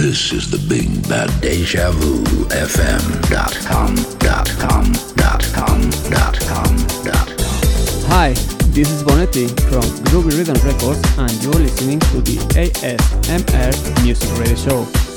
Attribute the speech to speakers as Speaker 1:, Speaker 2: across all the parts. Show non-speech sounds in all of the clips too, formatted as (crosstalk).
Speaker 1: This is the Big Bad Deja Vu FM dot com dot com dot com dot com dot.
Speaker 2: Hi, this is Bonetti from Groovy Rhythm Records, and you're listening to the ASMR Music Radio Show.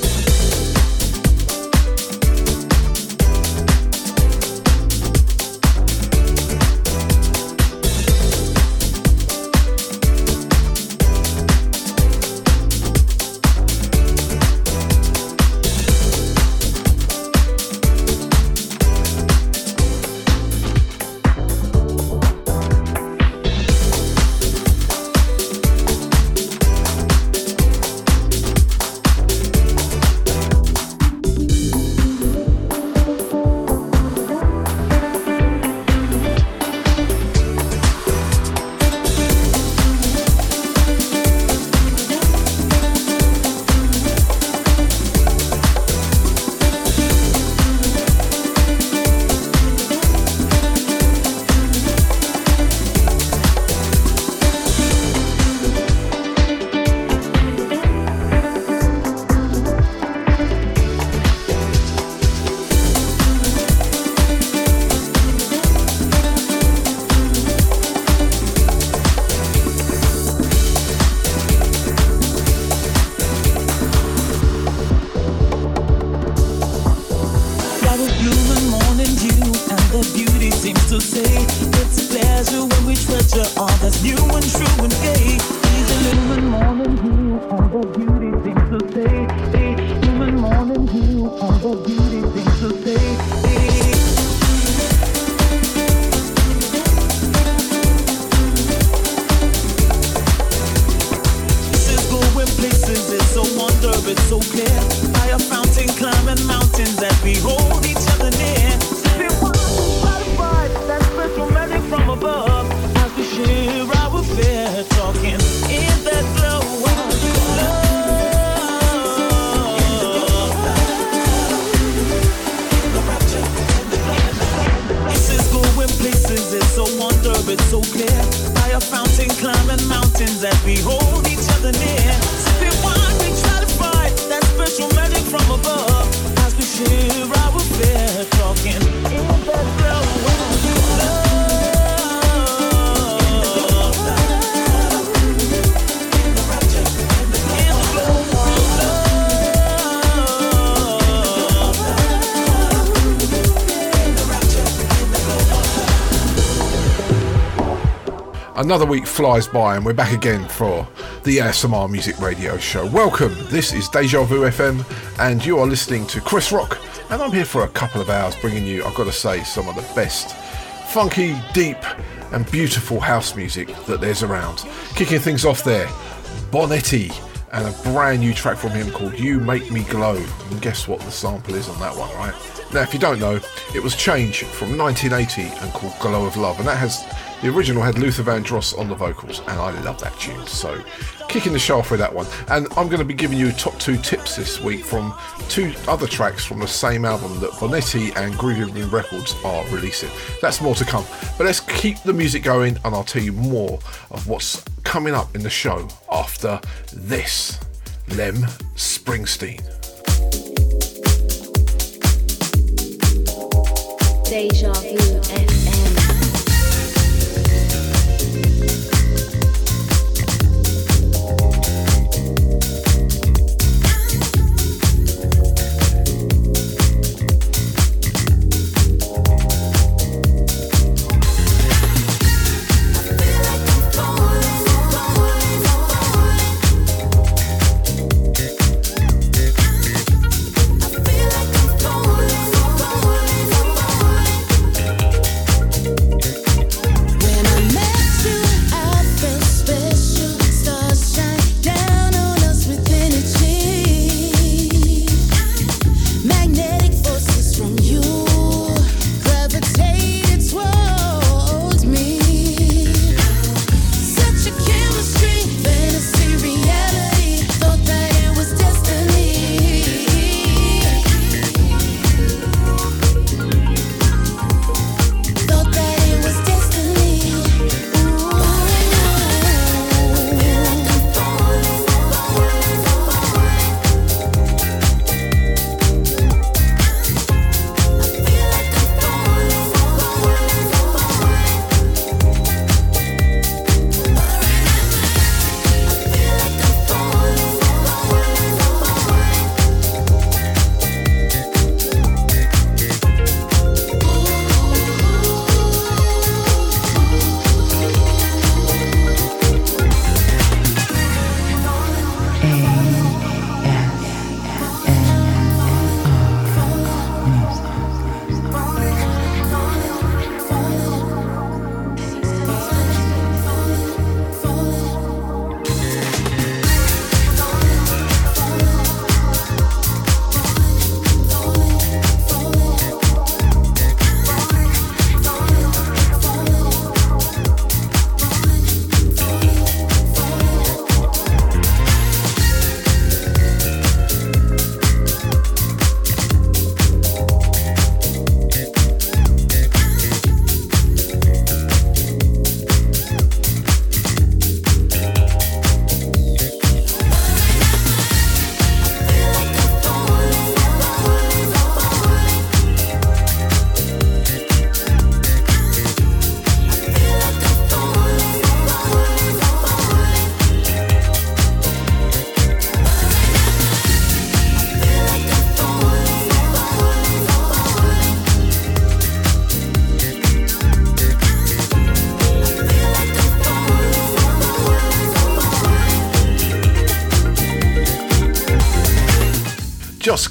Speaker 3: Another week flies by and we're back again for the ASMR Music Radio Show. Welcome, this is Deja Vu FM and you are listening to Chris Rock and I'm here for a couple of hours bringing you, I've got to say, some of the best funky, deep and beautiful house music that there's around. Kicking things off there, Bonetti and a brand new track from him called You Make Me Glow. And guess what the sample is on that one, right? Now, if you don't know, it was Change from 1980 and called Glow of Love, and that has the original had Luther Vandross on the vocals, and I love that tune. So, kicking the show off with that one. And I'm going to be giving you top two tips this week from two other tracks from the same album that Bonetti and Groovy Rhythm Records are releasing. That's more to come. But let's keep the music going, and I'll tell you more of what's coming up in the show after this. Lem Springsteen.
Speaker 4: Deja Vu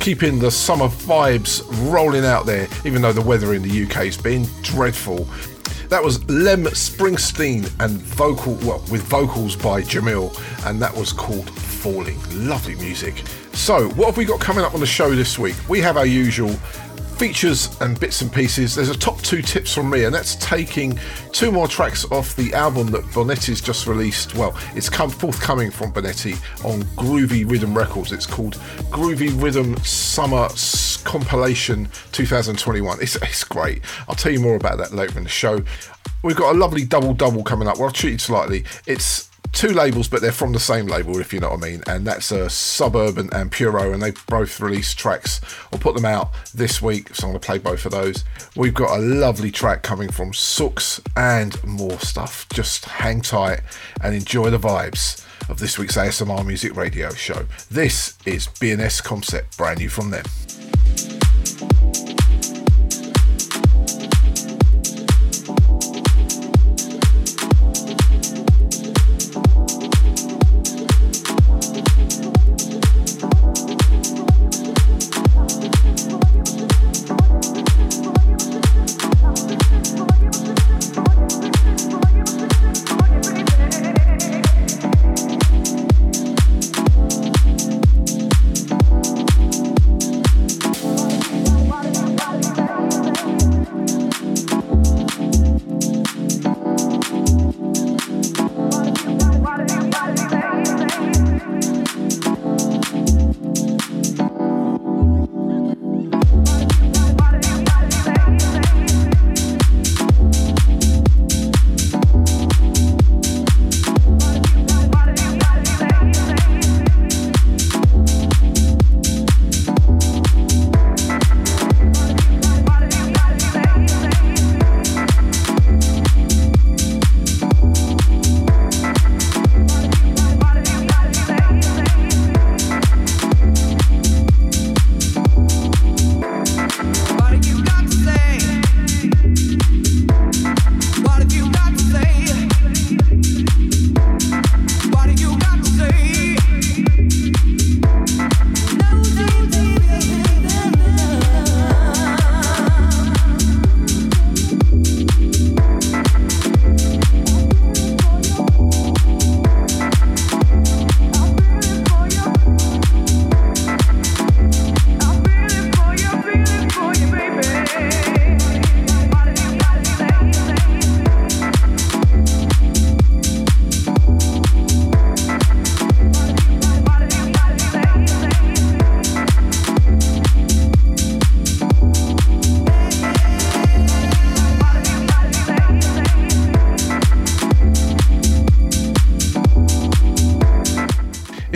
Speaker 3: keeping the summer vibes rolling out there, even though the weather in the UK has been dreadful. That was Lem Springsteen and vocal, well, with vocals by Jamil, and that was called Falling. Lovely music. So, what have we got coming up on the show this week? We have our usual features and bits and pieces. There's a top two tips from me, and that's taking two more tracks off the album that Bonetti's just released. Well, it's come forthcoming from Bonetti on Groovy Rhythm Records. It's called Groovy Rhythm Summer Compilation 2021. It's, it's great. I'll tell you more about that later in the show. We've got a lovely double double coming up. Well, I'll treat it slightly. It's two labels, but they're from the same label, if you know what I mean. And that's uh, Suburban and Puro, and they both released tracks. I'll put them out this week, so I'm going to play both of those. We've got a lovely track coming from Sooks and more stuff. Just hang tight and enjoy the vibes of this week's ASMR Music Radio show. This is BNS Concept, brand new from them.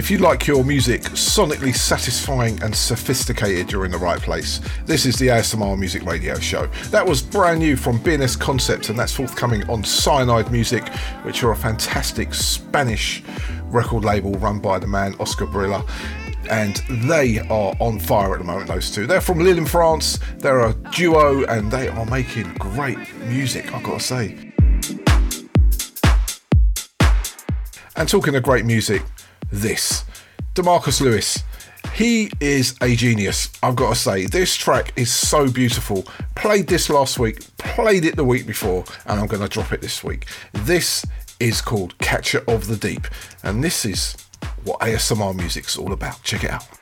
Speaker 3: If you like your music sonically satisfying and sophisticated, you're in the right place. This is the ASMR Music Radio Show. That was brand new from BNS Concept, and that's forthcoming on Cyanide Music, which are a fantastic Spanish record label run by the man Oscar Brilla and they are on fire at the moment. Those two, they're from Lille in France. They're a duo, and they are making great music. I've got to say. And talking of great music, this Demarcus Lewis. He is a genius, I've got to say. This track is so beautiful. Played this last week, played it the week before, and I'm going to drop it this week. This is called Catcher of the Deep, and this is what ASMR music's all about. Check it out.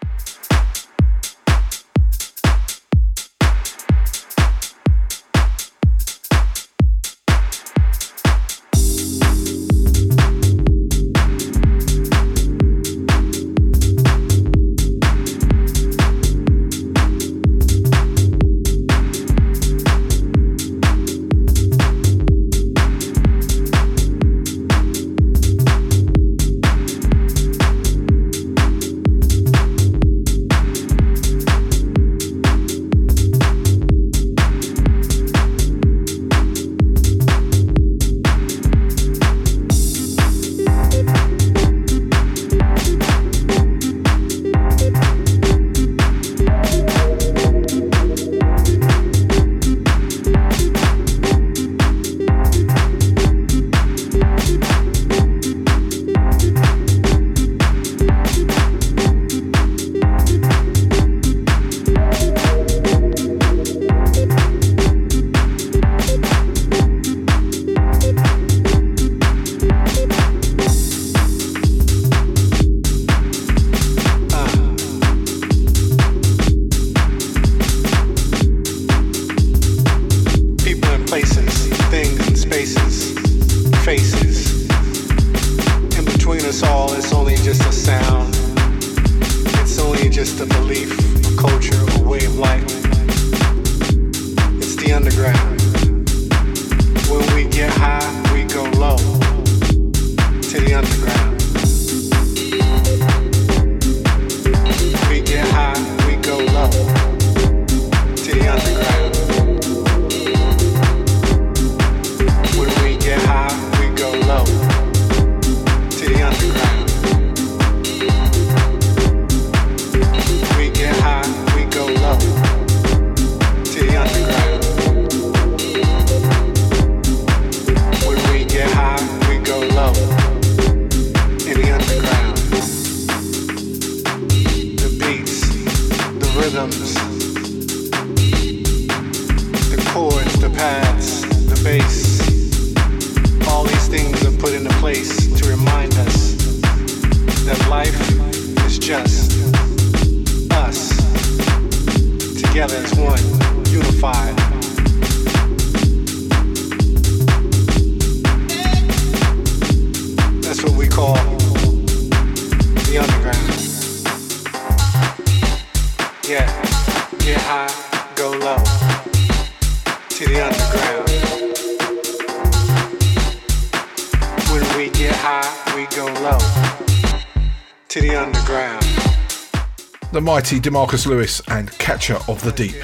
Speaker 3: Mighty Demarcus Lewis and Catcher of the Deep.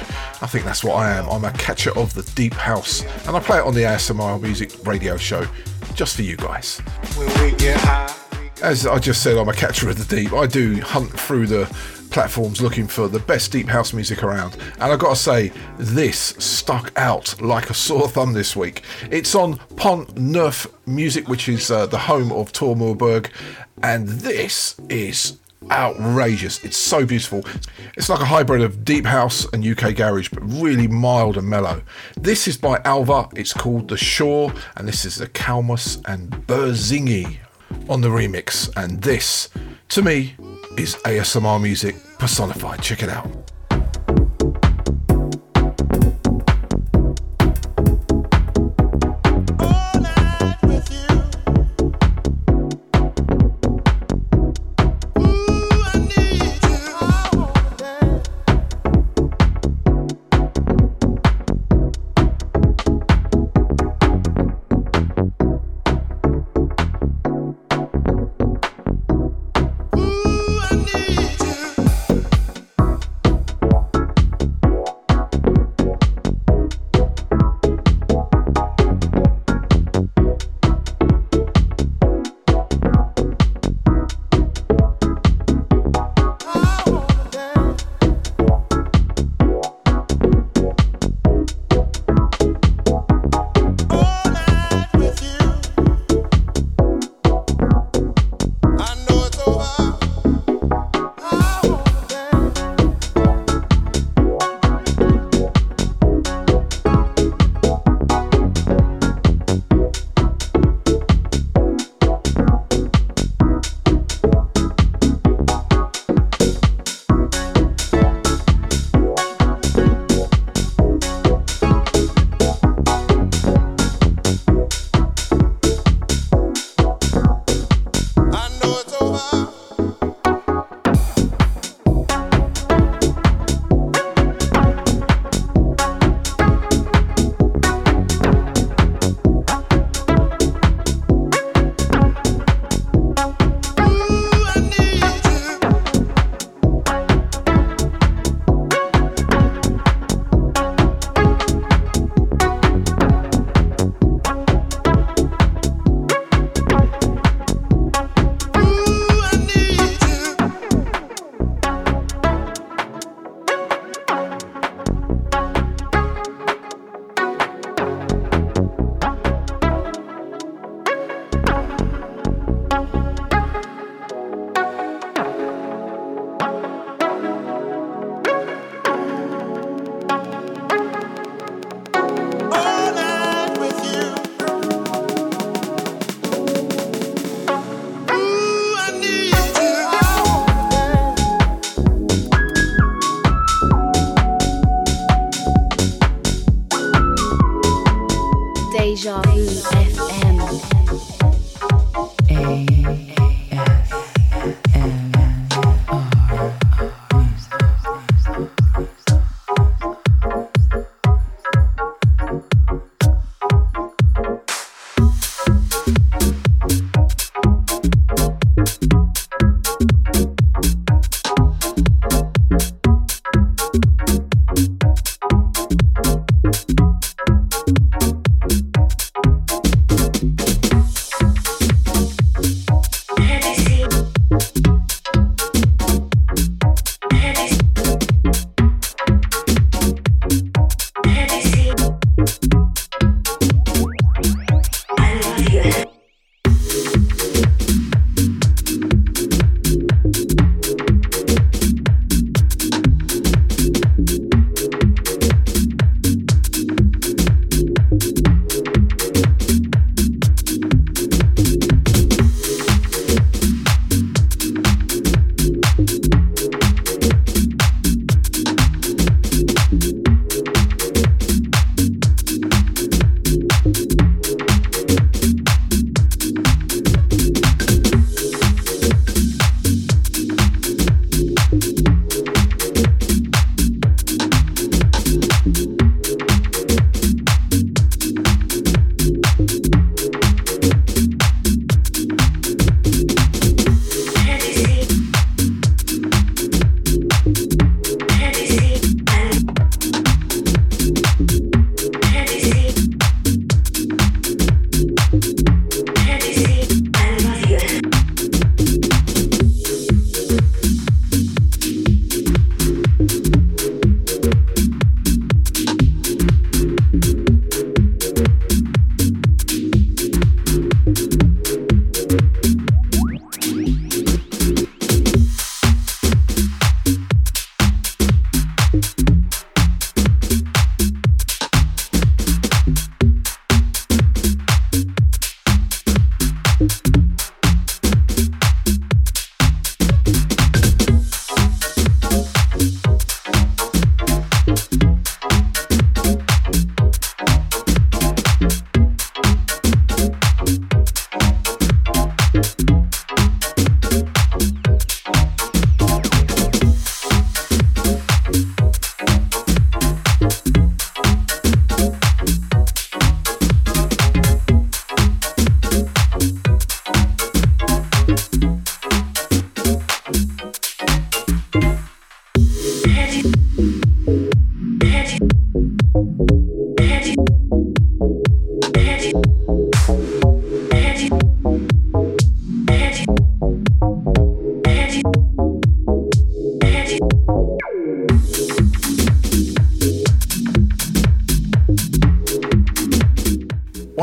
Speaker 3: I think that's what I am. I'm a catcher of the deep house, and I play it on the ASMR Music Radio Show just for you guys.
Speaker 5: When we get high, we go
Speaker 3: As I just said, I'm a catcher of the deep. I do hunt through the platforms looking for the best deep house music around. And I've got to say, this stuck out like a sore thumb this week. It's on Pont Neuf Music, which is uh, the home of Tor Moorburg. And this is outrageous. It's so beautiful. It's like a hybrid of deep house and UK garage, but really mild and mellow. This is by Alva. It's called The Shore, and this is the Kalmus and Berzingi on the remix. And this, to me, is ASMR music personified. Check it out.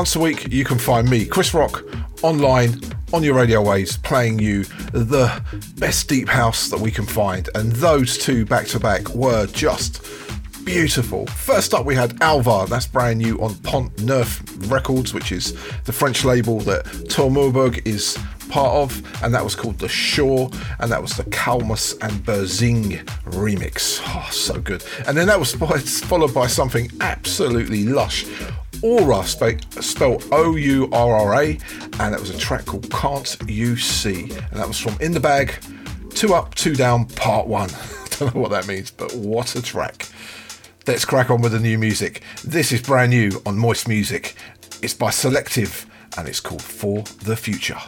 Speaker 3: Once a week, you can find me, Chris Rock, online on your radio waves, playing you the best deep house that we can find. And those two back to back were just beautiful. First up, we had Alvar, that's brand new on Pont Neuf Records, which is the French label that Tor Moberg is part of, and that was called The Shore, and that was the Kalmus and Berzing remix. Oh, so good. And then that was (laughs) followed by something absolutely lush Aura, spelled O U R R A, and that was a track called Can't You See? And that was from In the Bag, Two Up, Two Down, Part One. (laughs) Don't know what that means, but what a track. Let's crack on with the new music. This is brand new on Moist Music. It's by Selective and it's called For the Future.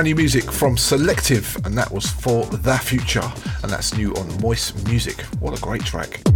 Speaker 3: Brand new music from Selective, and that was for The Future, and that's new on Moist Music. What a great track!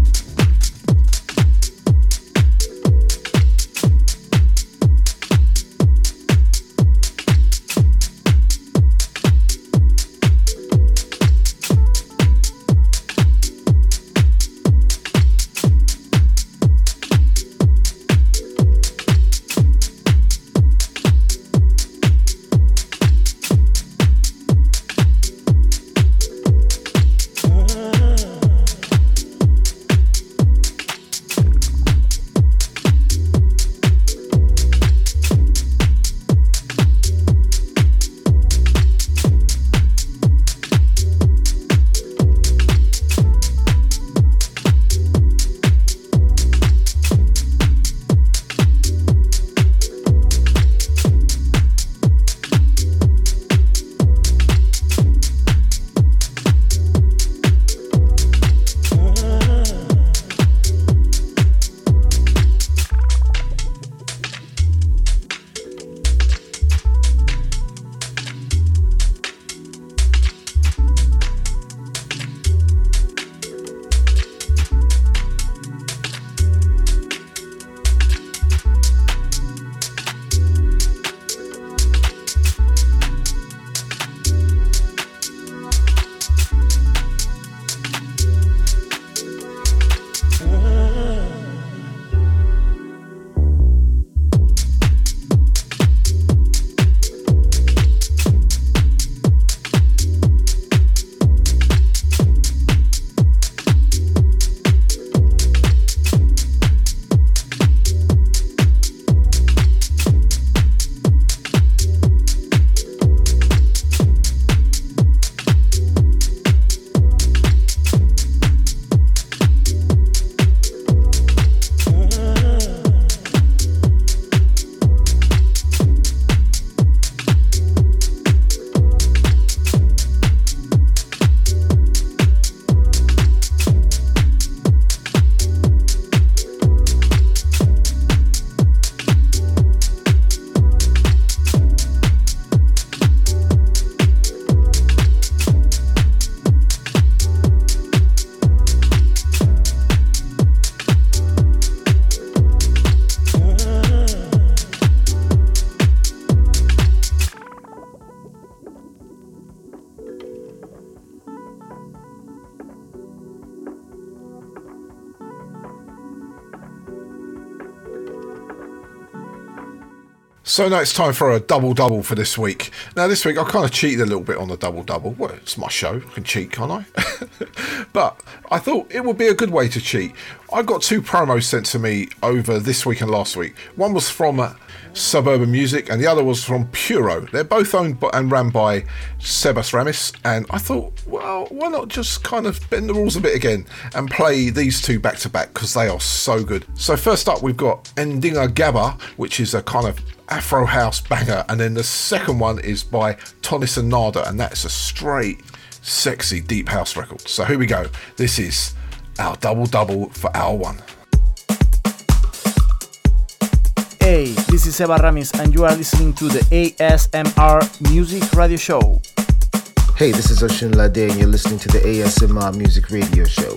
Speaker 3: So now it's time for a double double for this week. Now this week I kind of cheated a little bit on the double double. Well, it's my show, I can cheat, can't I? (laughs) but I thought it would be a good way to cheat. I got two promos sent to me over this week and last week. One was from Suburban Music, and the other was from Puro. They're both owned and ran by Sebas Ramis, and I thought, well, why not just kind of bend the rules a bit again and play these two back to back because they are so good. So first up, we've got Ndinga Gaba, which is a kind of Afro house banger, and then the second one is by Tonis and Nada, and that's a straight, sexy deep house record. So here we go. This is our double double for hour one.
Speaker 6: Hey, this is Eva Ramis, and you are listening to the ASMR Music Radio Show.
Speaker 7: Hey, this is Oshun Lade, and you're listening to the ASMR Music Radio Show.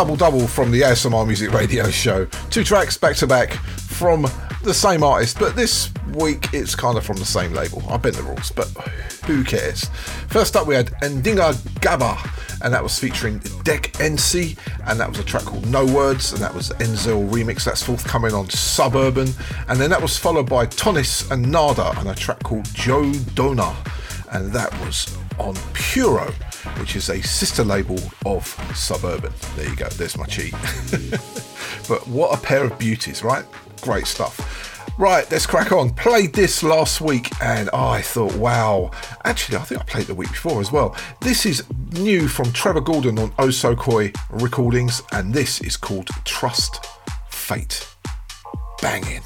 Speaker 3: Double double from the ASMR Music Radio Show. Two tracks back to back from the same artist, but this week it's kind of from the same label. I bent the rules, but who cares? First up, we had Ndinga Gaba, and that was featuring Deck NC, and that was a track called No Words, and that was Enzel remix that's forthcoming on Suburban, and then that was followed by Tonis and Nada, and a track called Joe Dona, and that was on Puro which is a sister label of Suburban. There you go, there's my cheat. (laughs) but what a pair of beauties, right? Great stuff. Right, let's crack on. Played this last week and I thought, wow. Actually, I think I played the week before as well. This is new from Trevor Gordon on Osokoi Recordings, and this is called Trust Fate. Banging.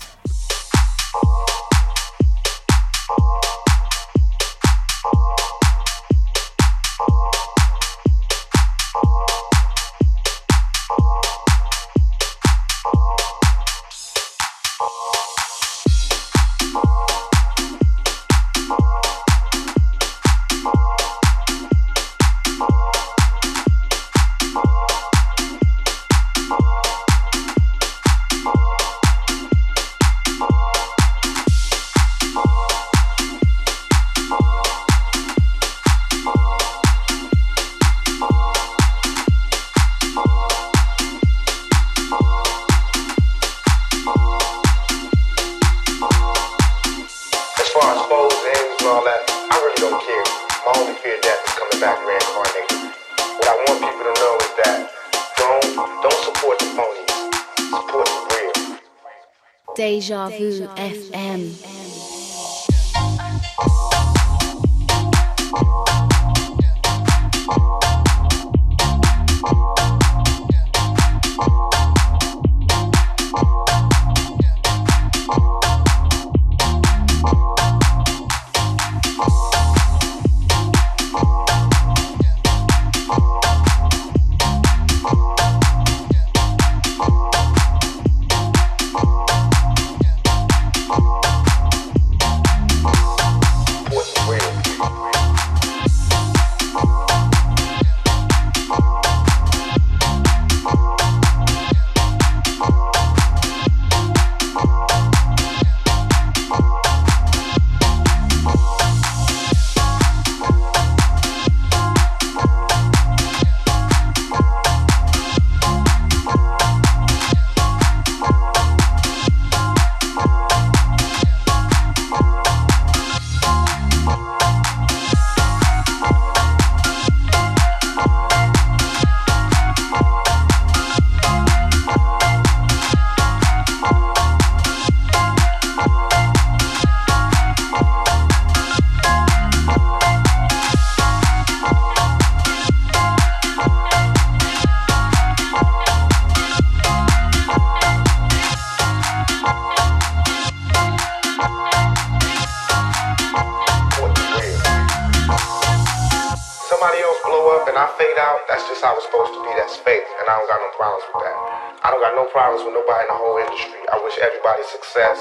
Speaker 4: Deja Vu FM.
Speaker 8: Success,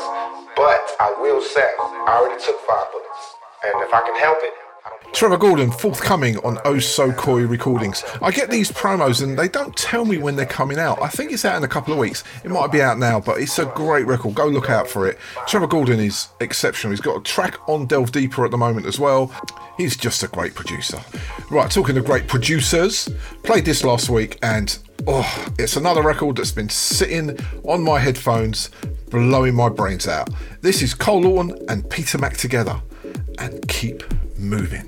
Speaker 8: but I will say I already took five bullets, and if I can help it.
Speaker 3: Trevor Gordon, forthcoming on Oh So Coy Recordings. I get these promos and they don't tell me when they're coming out. I think it's out in a couple of weeks. It might be out now, but it's a great record. Go look out for it. Trevor Gordon is exceptional. He's got a track on Delve Deeper at the moment as well. He's just a great producer. Right, talking of great producers, played this last week and oh, it's another record that's been sitting on my headphones blowing my brains out. This is Cole Lawton and Peter Mack together, and keep moving.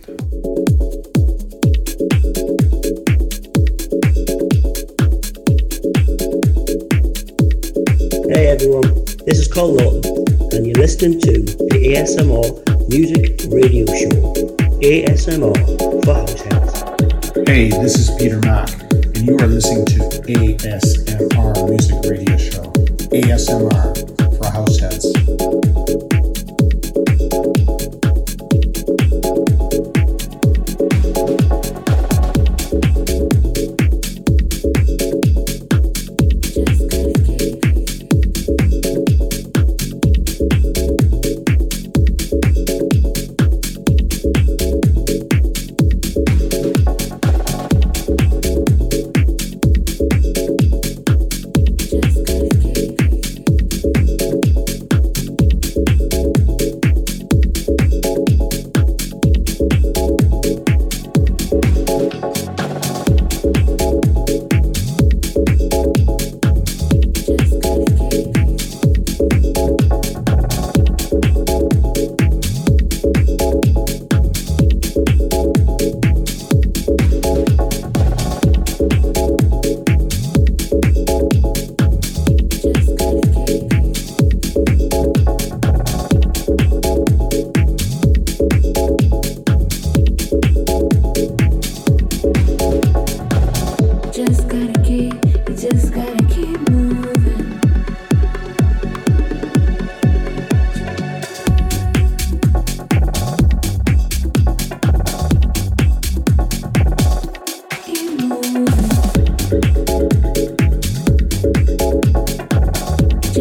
Speaker 9: Hey everyone, This is Cole Norton, and you're listening to the ASMR Music Radio Show. ASMR for House Heads.
Speaker 10: Hey, this is Peter Mack, and you are listening to ASMR Music Radio Show. ASMR for House Heads.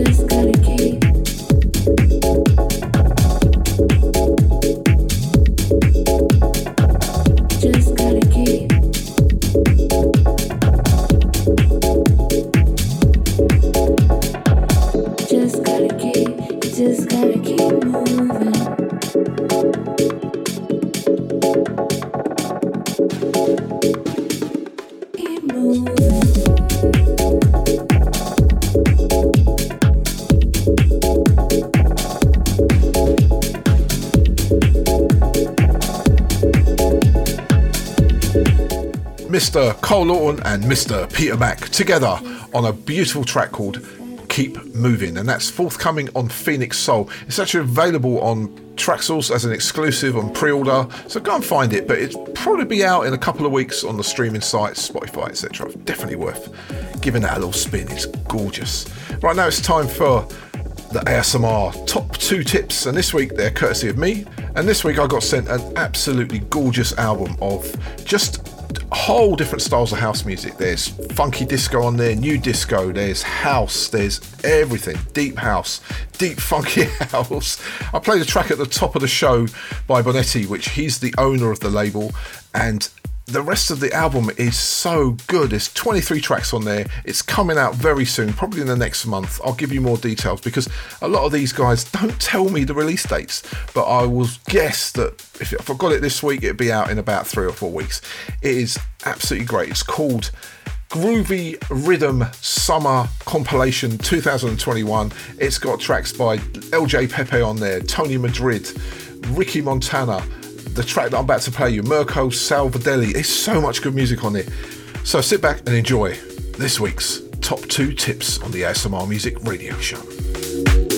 Speaker 4: Just
Speaker 3: Mr. Peter Mack together on a beautiful track called Keep Moving, and that's forthcoming on Phoenix Soul. It's actually available on Traxsource as an exclusive on pre-order, so go and find it. But it'll probably be out in a couple of weeks on the streaming sites, Spotify, etc. Definitely worth giving that a little spin. It's gorgeous. Right now, it's time for the ASMR top two tips, and this week they're courtesy of me. And this week I got sent an absolutely gorgeous album of just whole different styles of house music. There's funky disco on there, new disco, there's house, there's everything. Deep house, deep (laughs) funky house. I played a track at the top of the show by Bonetti, which he's the owner of the label, and the rest of the album is so good. There's 23 tracks on there. It's coming out very soon, probably in the next month. I'll give you more details because a lot of these guys don't tell me the release dates, but I will guess that if, if I got it this week, it'd be out in about three or four weeks. It is absolutely great. It's called Groovy Rhythm Summer Compilation 2021. It's got tracks by LJ Pepe on there, Tony Madrid, Ricky Montana, the track that I'm about to play you, Mirko Salvadelli. There's so much good music on it. So sit back and enjoy this week's top two tips on the ASMR Music Radio Show.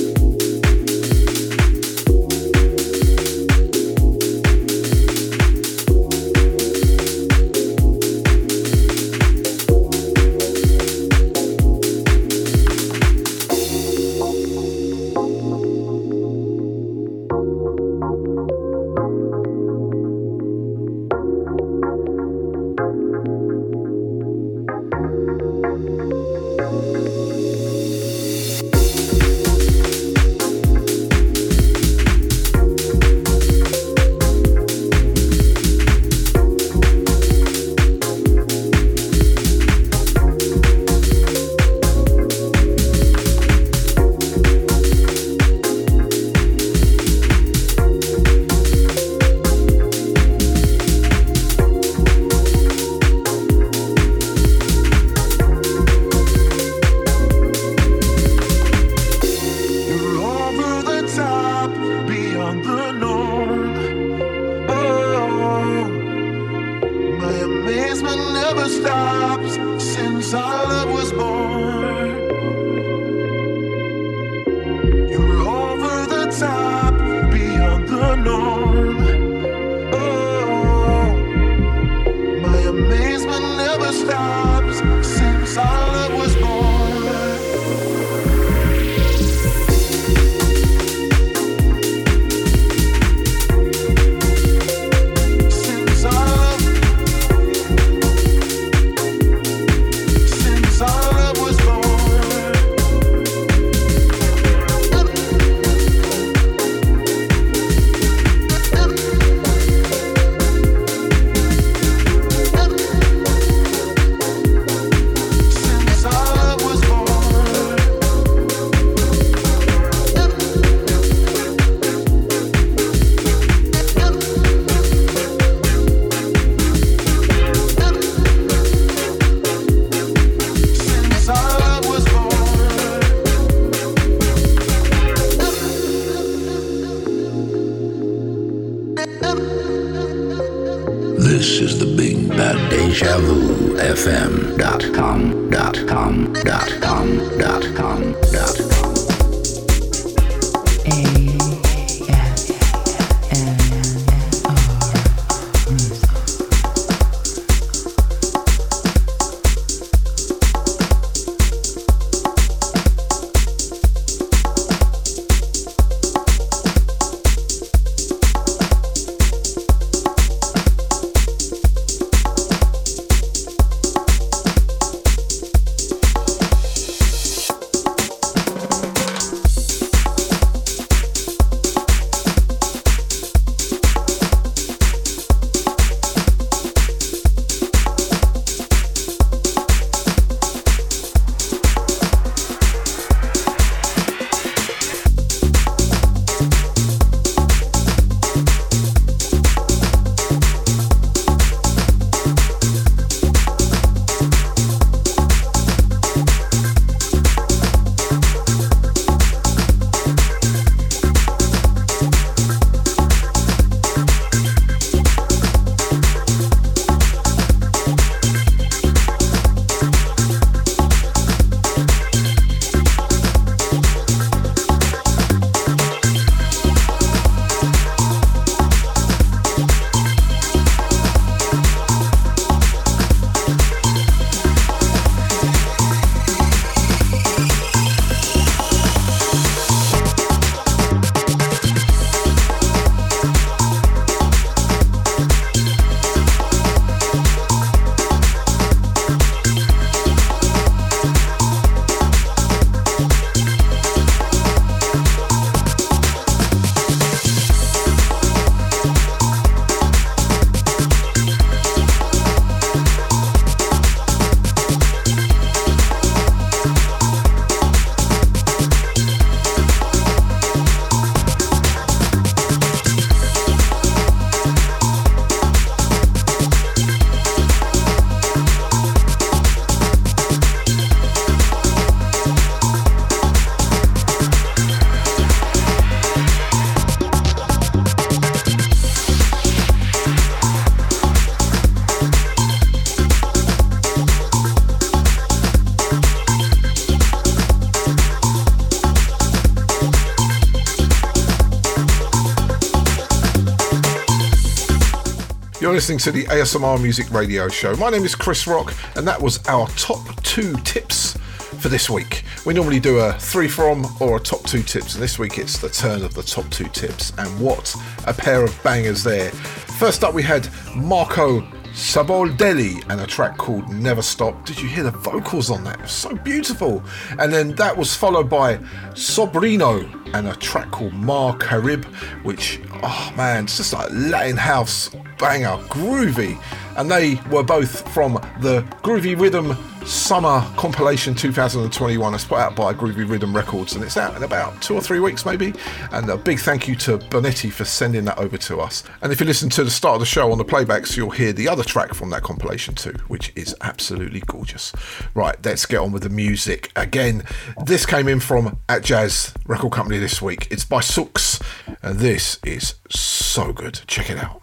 Speaker 3: Listening to the ASMR Music Radio Show. My name is Chris Rock, and that was our top two tips for this week. We normally do a three from or a top two tips, and this week it's the turn of the top two tips. And what a pair of bangers there! First up, we had Marco Saboldelli and a track called Never Stop. Did you hear the vocals on that? So beautiful. And then that was followed by Sobrino and a track called Mar Carib, which, oh man, it's just like Latin house banger, groovy. And they were both from the Groovy Rhythm Summer Compilation 2021. It's put out by Groovy Rhythm Records and it's out in about two or three weeks, maybe. And a big thank you to Bonetti for sending that over to us. And if you listen to the start of the show on the playbacks, you'll hear the other track from that compilation too, which is absolutely gorgeous. Right, let's get on with the music. Again, this came in from Atjazz Record Company this week. It's by Sooks, and this is so good. Check it out.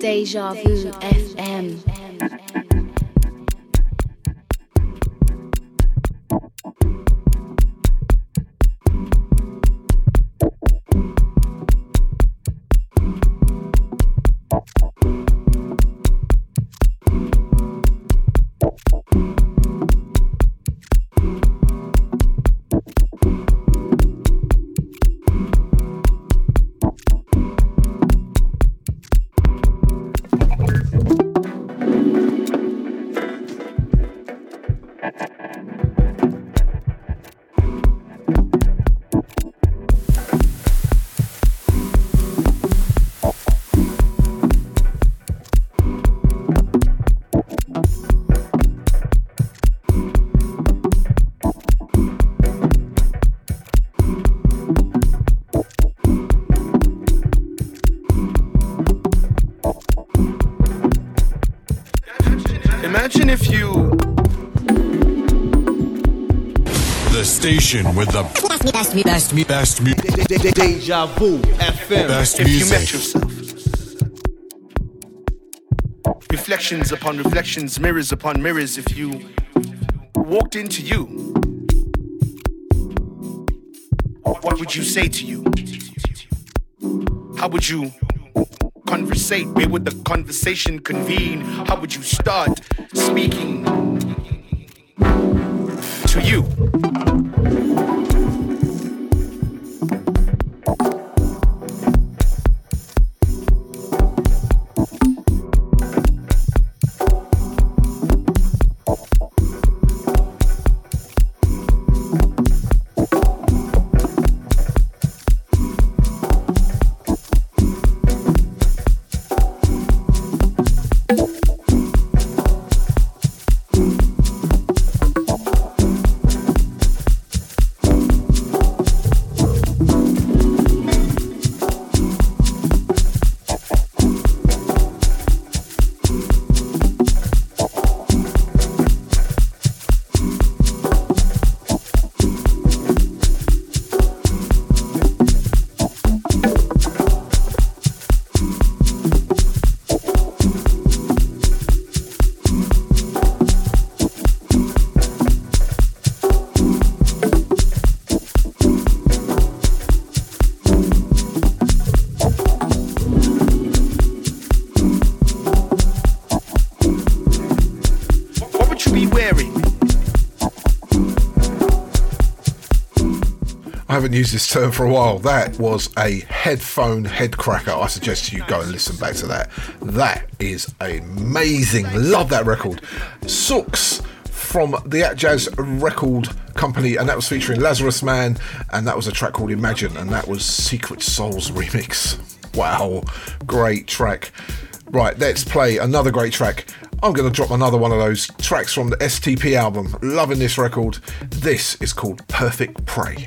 Speaker 11: Deja Vu FM.
Speaker 12: Station with the best, best, best, best, best,
Speaker 13: Deja Vu FM.
Speaker 12: best
Speaker 14: if you met yourself. Reflections upon reflections, mirrors upon mirrors, if you walked into you, what would you say to you? How would you conversate? Where would the conversation convene? How would you start speaking to you?
Speaker 3: Haven't used this term for a while. That was a headphone headcracker. I suggest you go and listen back to that. That is amazing. Love that record. Sooks from the Atjazz record company, and that was featuring Lazarusman, and that was a track called Imagine, and that was Secret Souls remix. Wow, great track. Right, let's play another great track. I'm going to drop another one of those tracks from the STP album. Loving this record. This is called Perfect Prey.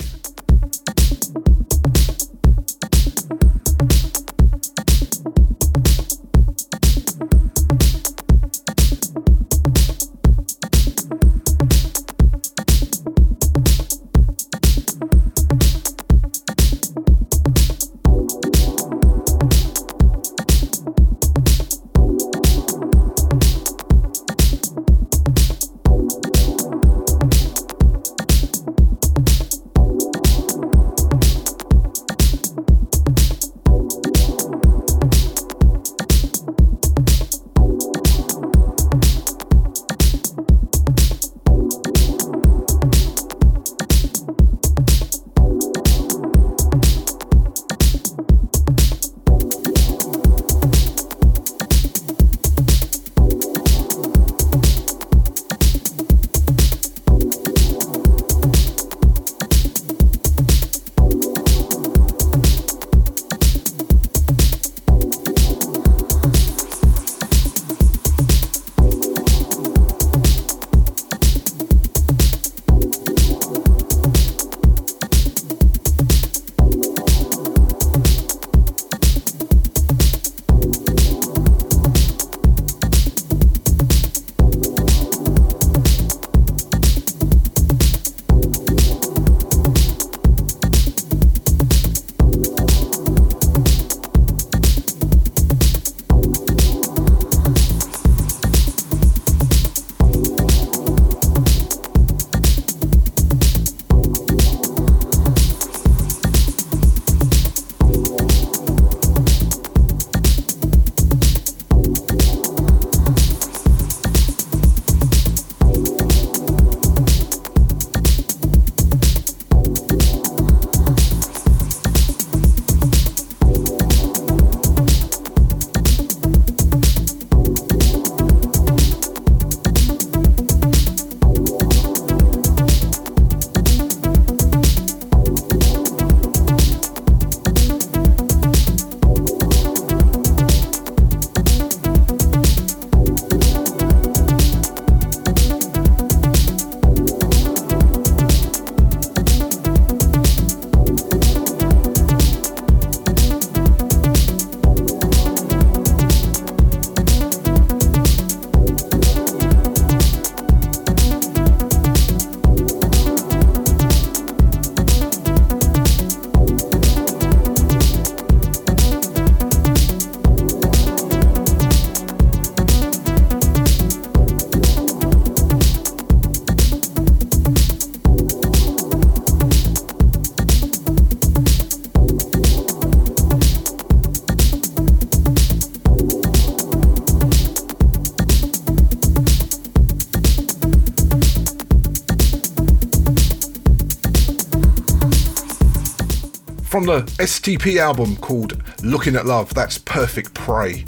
Speaker 3: From the STP album called Looking at Love, that's Perfect Prey.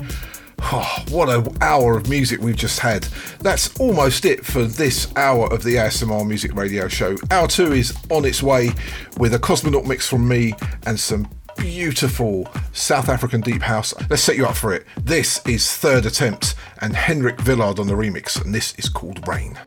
Speaker 3: Oh, what an hour of music we've just had. That's almost it for this hour of the ASMR Music Radio Show. Hour two is on its way with a Cosmonaut mix from me and some beautiful South African deep house. Let's set you up for it. This is Third Attempt and Henrik Villard on the remix, and this is called Rain.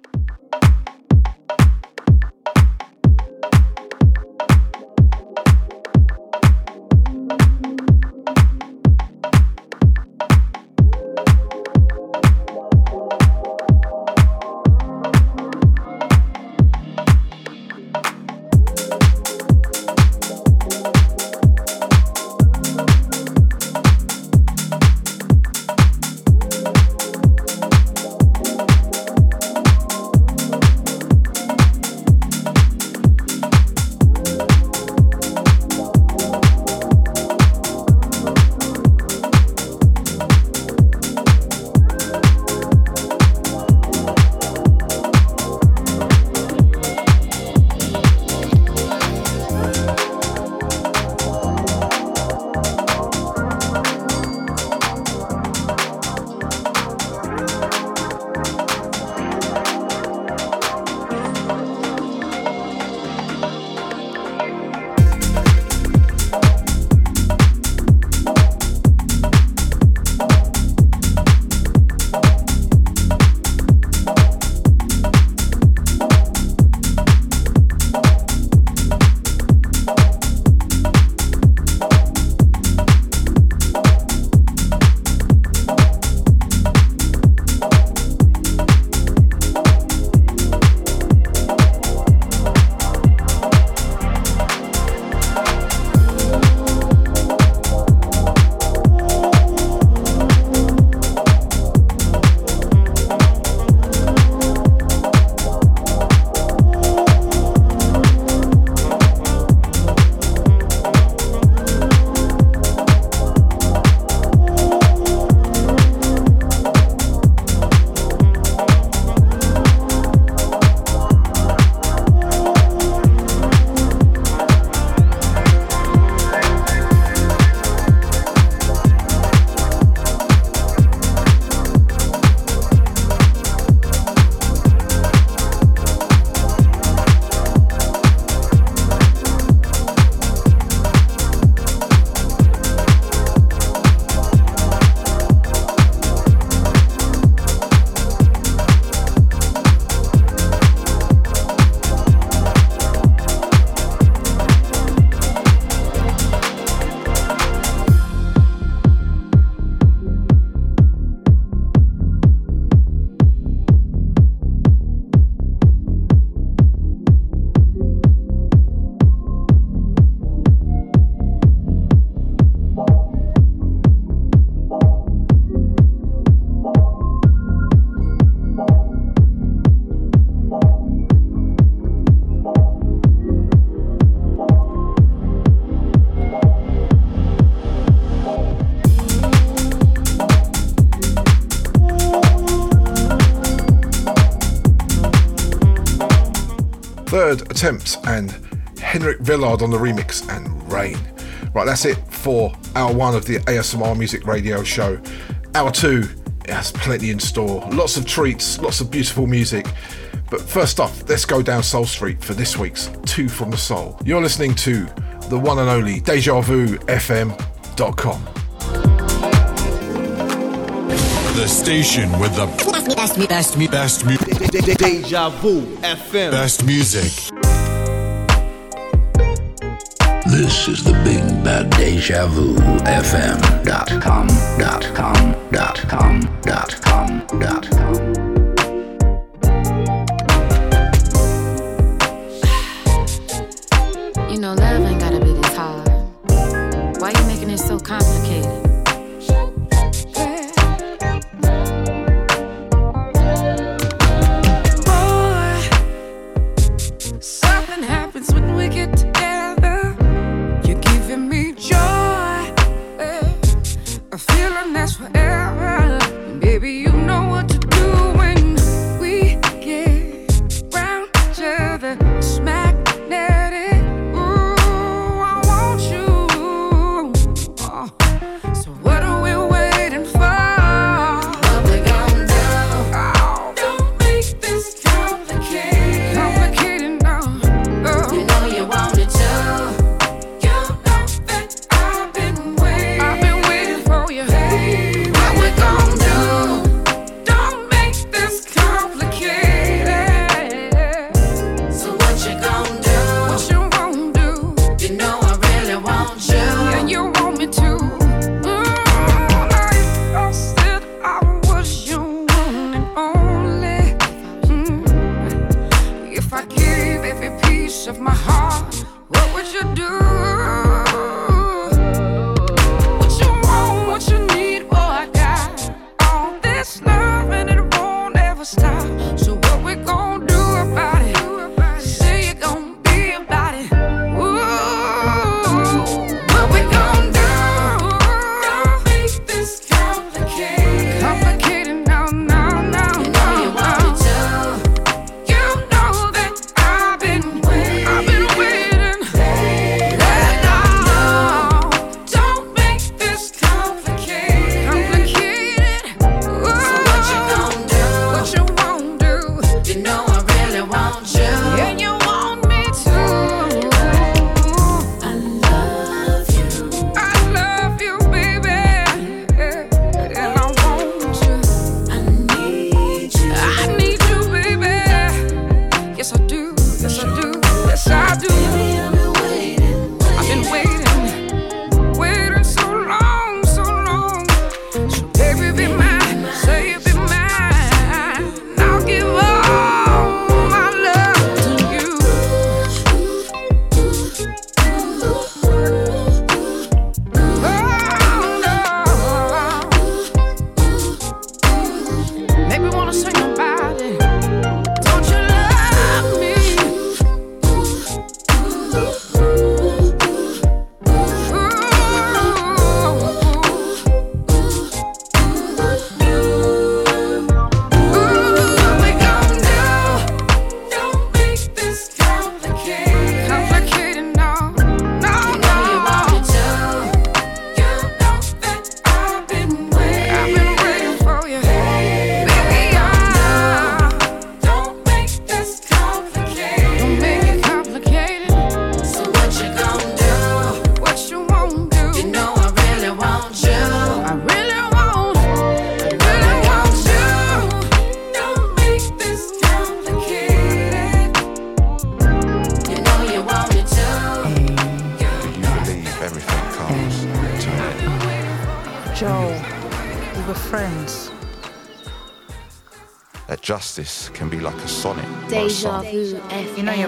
Speaker 3: Third attempt and Henrik Villard on the remix and Rain. Right, that's it for hour one of the ASMR Music Radio Show. Hour two has plenty in store, lots of treats, lots of beautiful music. But first off, let's go down Soul Street for this week's Two from the Soul. You're listening to the one and only DejaVuFM.com.
Speaker 12: The station with the best, me best, best, best, best,
Speaker 13: Deja Vu FM.
Speaker 12: best music.
Speaker 1: This is the Big Bad Deja Vu FM dot com dot com dot com dot com dot com.
Speaker 15: You know, love ain't gotta be this hard. Why you making it so complicated?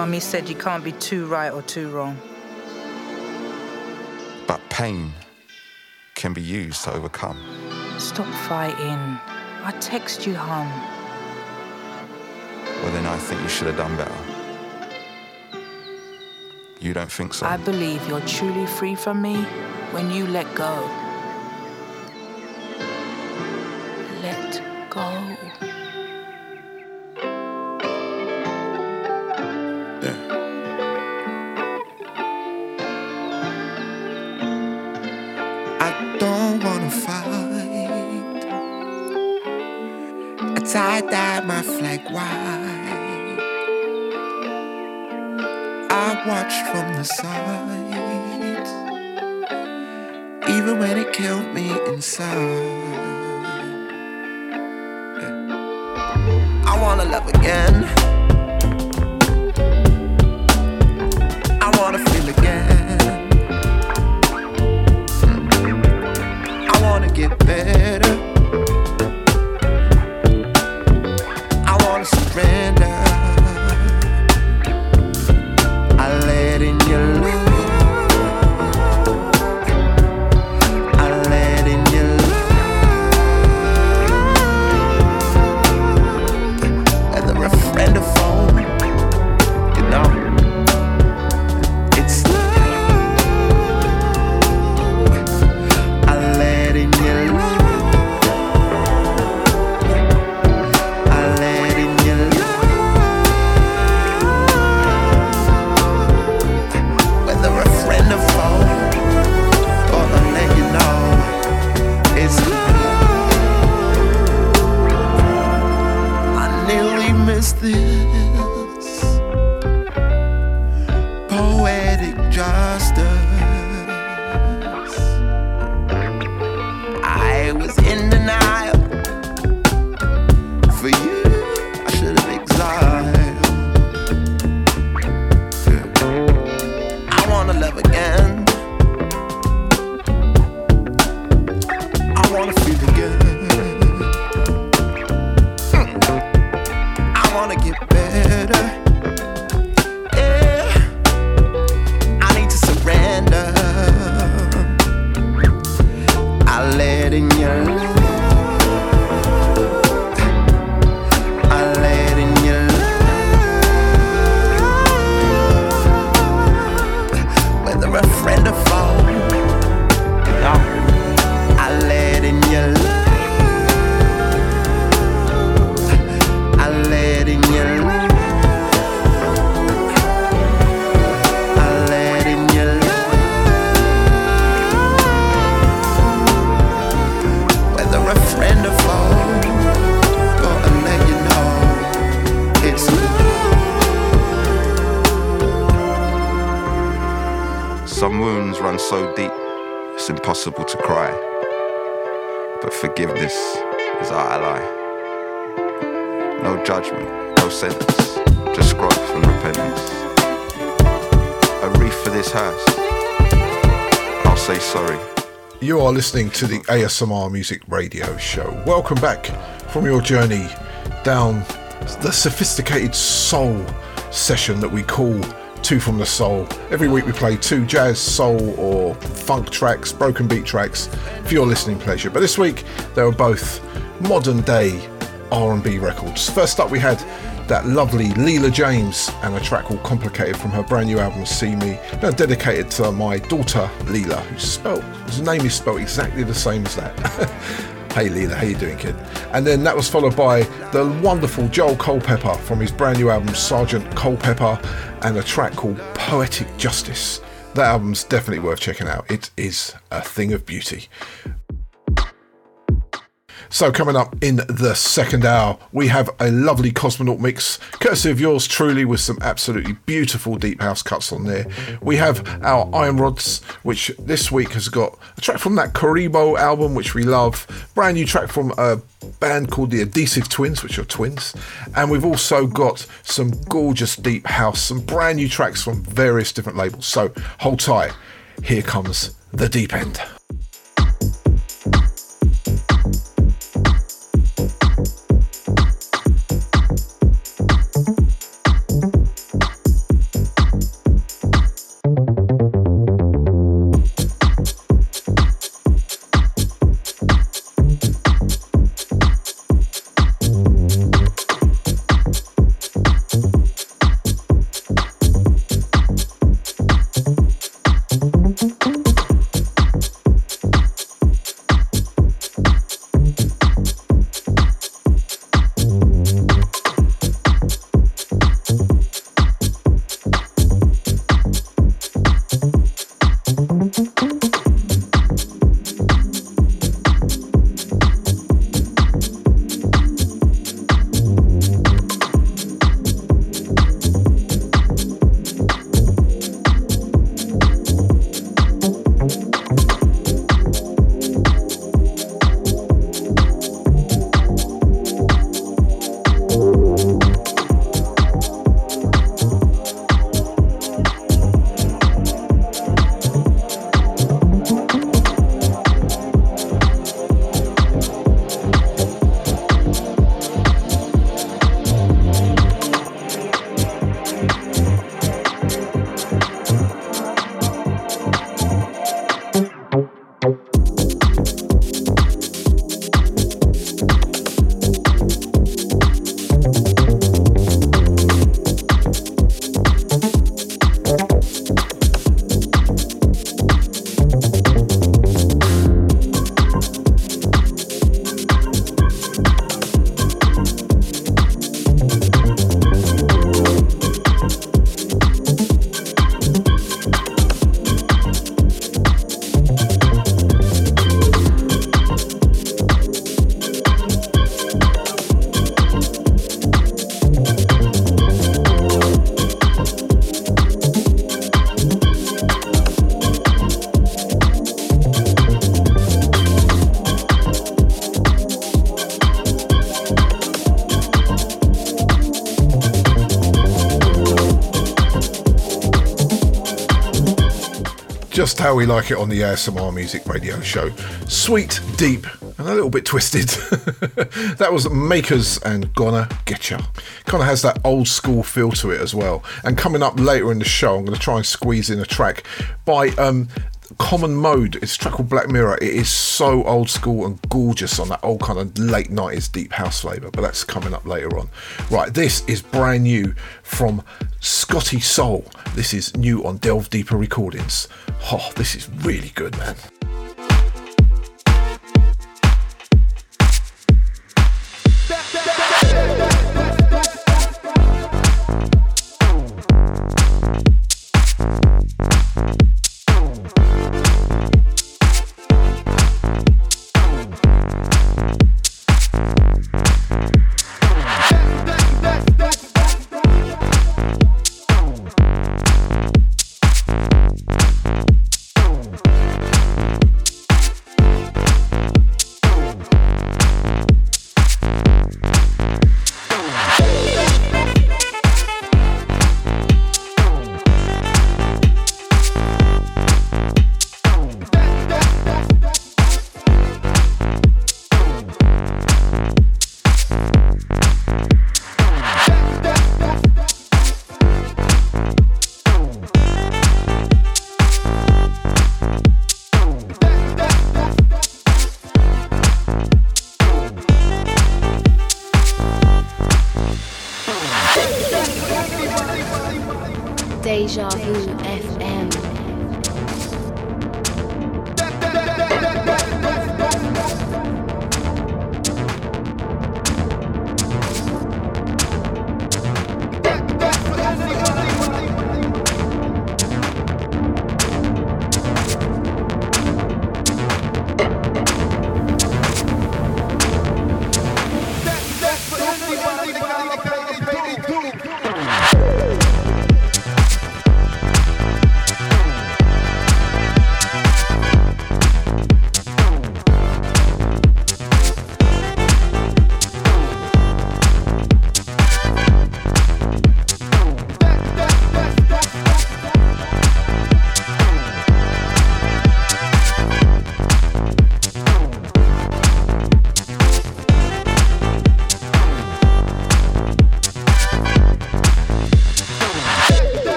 Speaker 16: Mummy said you can't be too right or too wrong.
Speaker 17: But pain can be used to overcome.
Speaker 16: Stop fighting. I text you home.
Speaker 17: Well, then I think you should have done better. You don't think so?
Speaker 16: I believe you're truly free from me when you let go.
Speaker 18: fall in love
Speaker 3: again. Are listening to the ASMR Music Radio Show. Welcome back from your journey down the sophisticated soul session that we call Two from the Soul. Every week we play two jazz, soul, or funk tracks, broken beat tracks for your listening pleasure. But this week they were both modern day R&B records. First up we had that lovely Leela James and a track called Complicated from her brand new album See Me. Now dedicated to my daughter Leela, who's spelled whose name is spelled exactly the same as that. (laughs) hey Leela, how you doing, kid? And then that was followed by the wonderful Joel Culpepper from his brand new album Sergeant Culpepper and a track called Poetic Justice. That album's definitely worth checking out. It is a thing of beauty. So, coming up in the second hour, we have a lovely Cosmonaut mix, courtesy of yours truly, with some absolutely beautiful deep house cuts on there. We have our Iron Rods, which this week has got a track from that Karabo album, which we love, brand new track from a band called the Adhesive Twins, which are twins, and we've also got some gorgeous deep house, some brand new tracks from various different labels. So, hold tight, here comes the deep end. How we like it on the ASMR Music Radio Show. Sweet, deep, and a little bit twisted. (laughs) that was Makers and Gonna Getcha. Kind of has that old school feel to it as well. And coming up later in the show, I'm going to try and squeeze in a track by um, Common Mode. It's a track called Black Mirror. It is so old school and gorgeous on that old kind of late 90s deep house flavour, but that's coming up later on. Right, this is brand new from Scotty Soul. This is new on Delve Deeper Recordings. Oh, this is really good, man.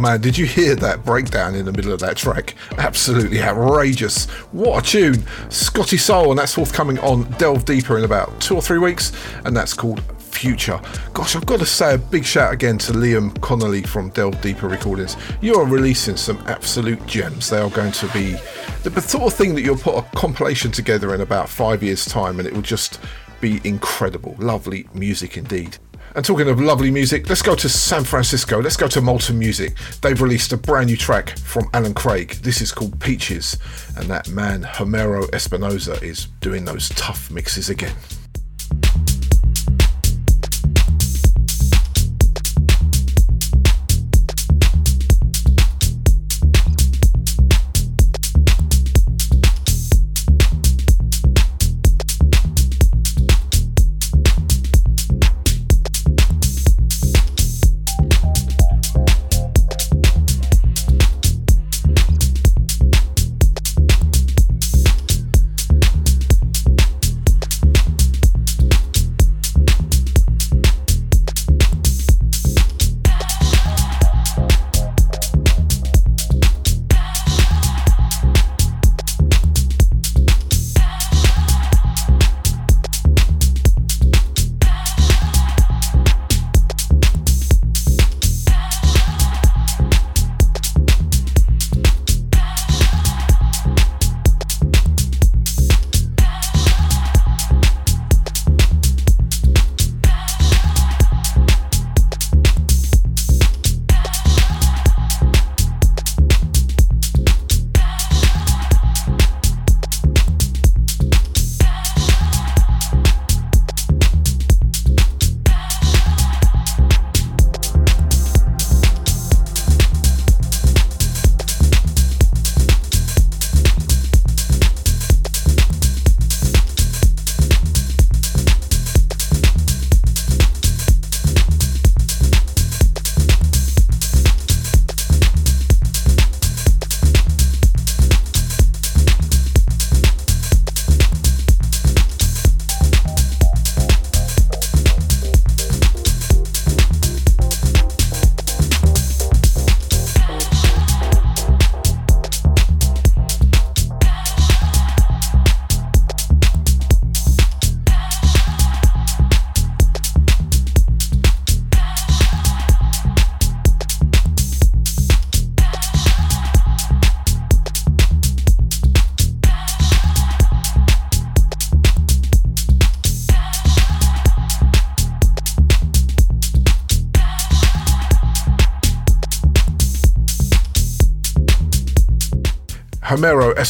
Speaker 3: Man, did you hear that breakdown in the middle of that track? Absolutely outrageous. What a tune. Scotty Soul, and that's forthcoming on Delve Deeper in about two or three weeks, and that's called Future. Gosh, I've got to say a big shout again to Liam Connolly from Delve Deeper Recordings. You are releasing some absolute gems. They are going to be the sort of thing that you'll put a compilation together in about five years' time, and it will just be incredible. Lovely music indeed. And talking of lovely music, let's go to San Francisco. Let's go to Molten Music. They've released a brand new track from Alan Craig. This is called Peaches, and that man, Homero Espinosa, is doing those tough mixes again.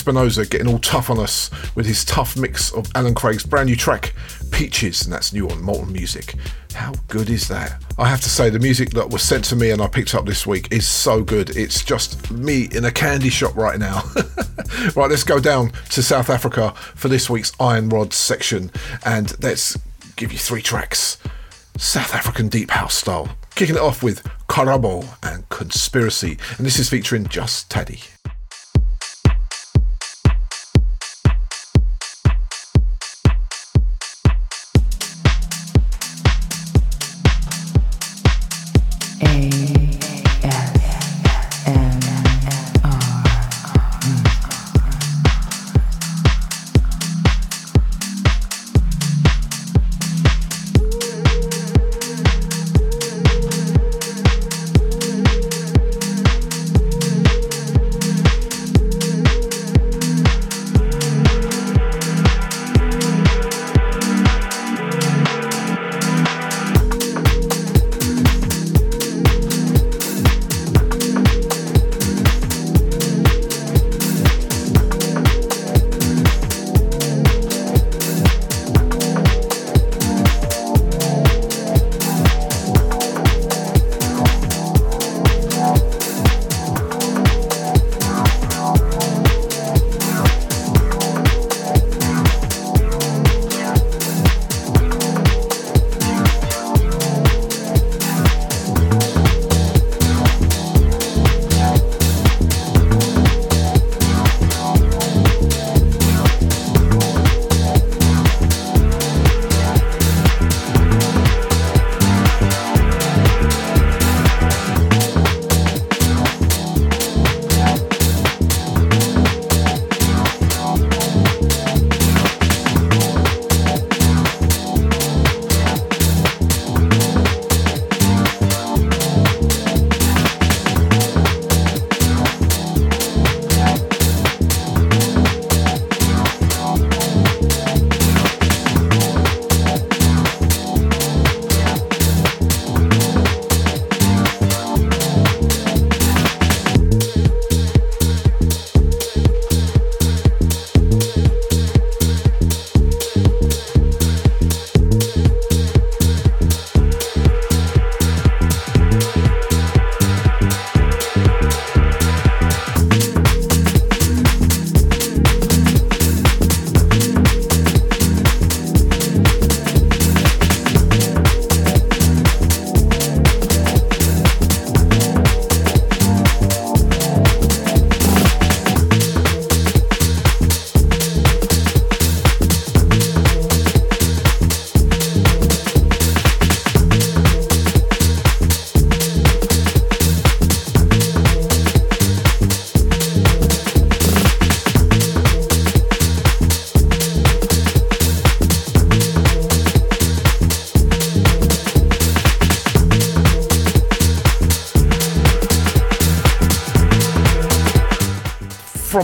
Speaker 3: Espinosa getting all tough on us with his tough mix of Alan Craig's brand new track, Peaches, and that's new on Molten Music. How good is that? I have to say, the music that was sent to me and I picked up this week is so good. It's just me in a candy shop right now. (laughs) right, let's go down to South Africa for this week's Iron Rods section and let's give you three tracks. South African Deep House style. Kicking it off with Karabo and Conspiracy, and this is featuring Just Teddy.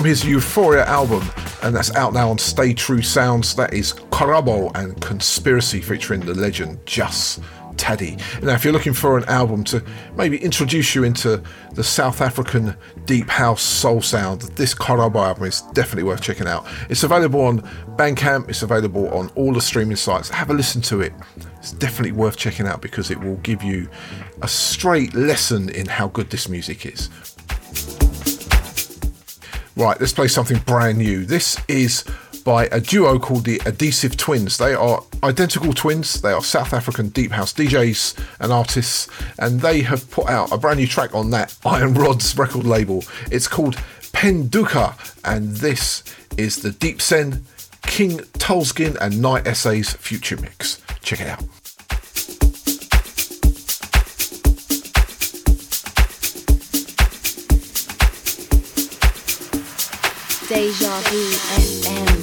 Speaker 3: His Euphoria album, and that's out now on Stay True Sounds. That is Karabo and Conspiracy featuring the legend Just Teddy. Now, if you're looking for an album to maybe introduce you into the South African deep house soul sound, this Karabo album is definitely worth checking out. It's available on Bandcamp, it's available on all the streaming sites. Have a listen to it. It's definitely worth checking out because it will give you a straight lesson in how good this music is. Right, let's play something brand new. This is by a duo called the Adhesive Twins. They are identical twins. They are South African deep house DJs and artists, and they have put out a brand new track on that (laughs) Iron Rods record label. It's called Penduka, and this is the Deep Sen, King Tulskin, and Night Essays future mix. Check it out.
Speaker 11: Deja Vu FM.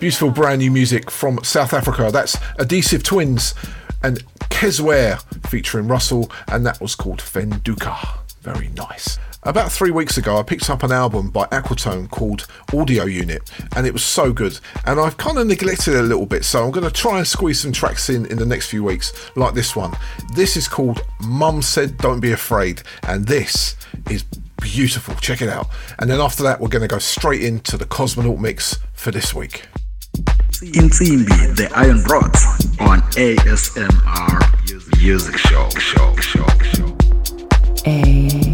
Speaker 3: Beautiful brand new music from South Africa. That's Adhesive Twins and Kesware featuring Russell, and that was called Fenduka. Very nice. About three weeks ago, I picked up an album by Aquatone called Audio Unit, and it was so good. And I've kind of neglected it a little bit, so I'm going to try and squeeze some tracks in in the next few weeks, like this one. This is called Mum Said Don't Be Afraid, and this is beautiful. Check it out. And then after that, we're going to go straight into the Cosmonaut mix for this week.
Speaker 19: Insimbi, the Iron Rods on ASMR Music Show. Show. Show. Show.
Speaker 3: I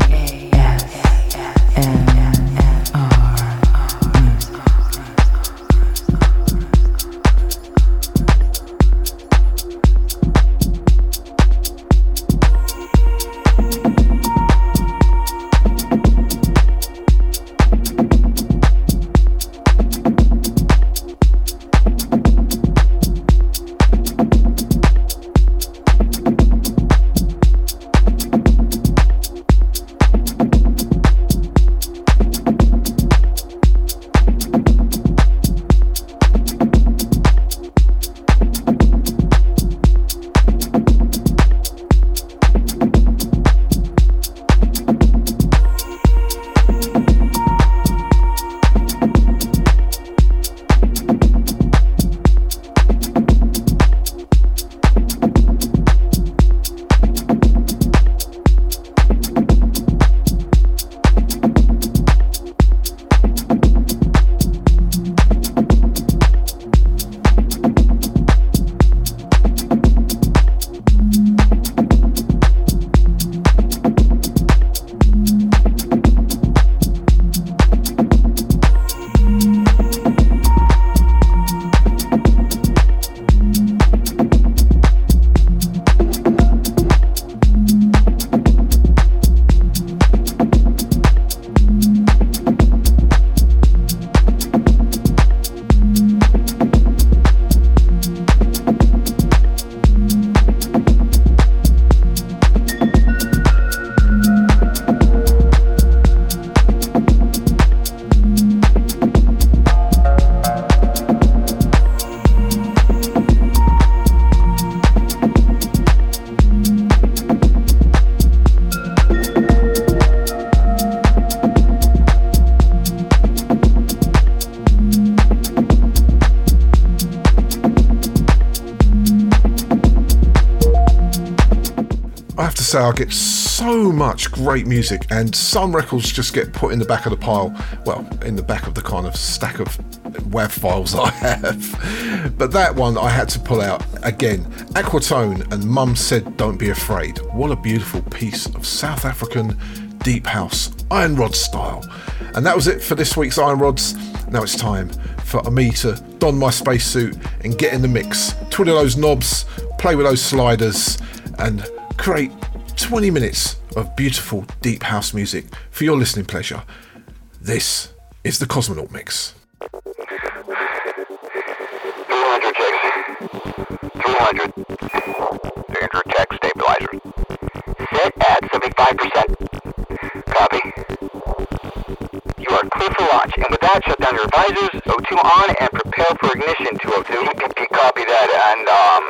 Speaker 3: I get so much great music, and some records just get put in the back of the pile. Well, in the back of the kind of stack of WAV files I have. But that one I had to pull out again. Aquatone and Mum Said Don't Be Afraid. What a beautiful piece of South African deep house, iron rod style. And that was it for this week's Iron Rods. Now it's time for me to don my spacesuit and get in the mix, twiddle those knobs, play with those sliders, and create 20 minutes of beautiful deep house music for your listening pleasure. This is the Cosmonaut Mix.
Speaker 20: 200 checks. 200. Danger check stabilizer. Set at 75%. Copy. You are clear for launch, and with that, shut down your visors, O2 on, and prepare for ignition, 202. Copy that, and, um,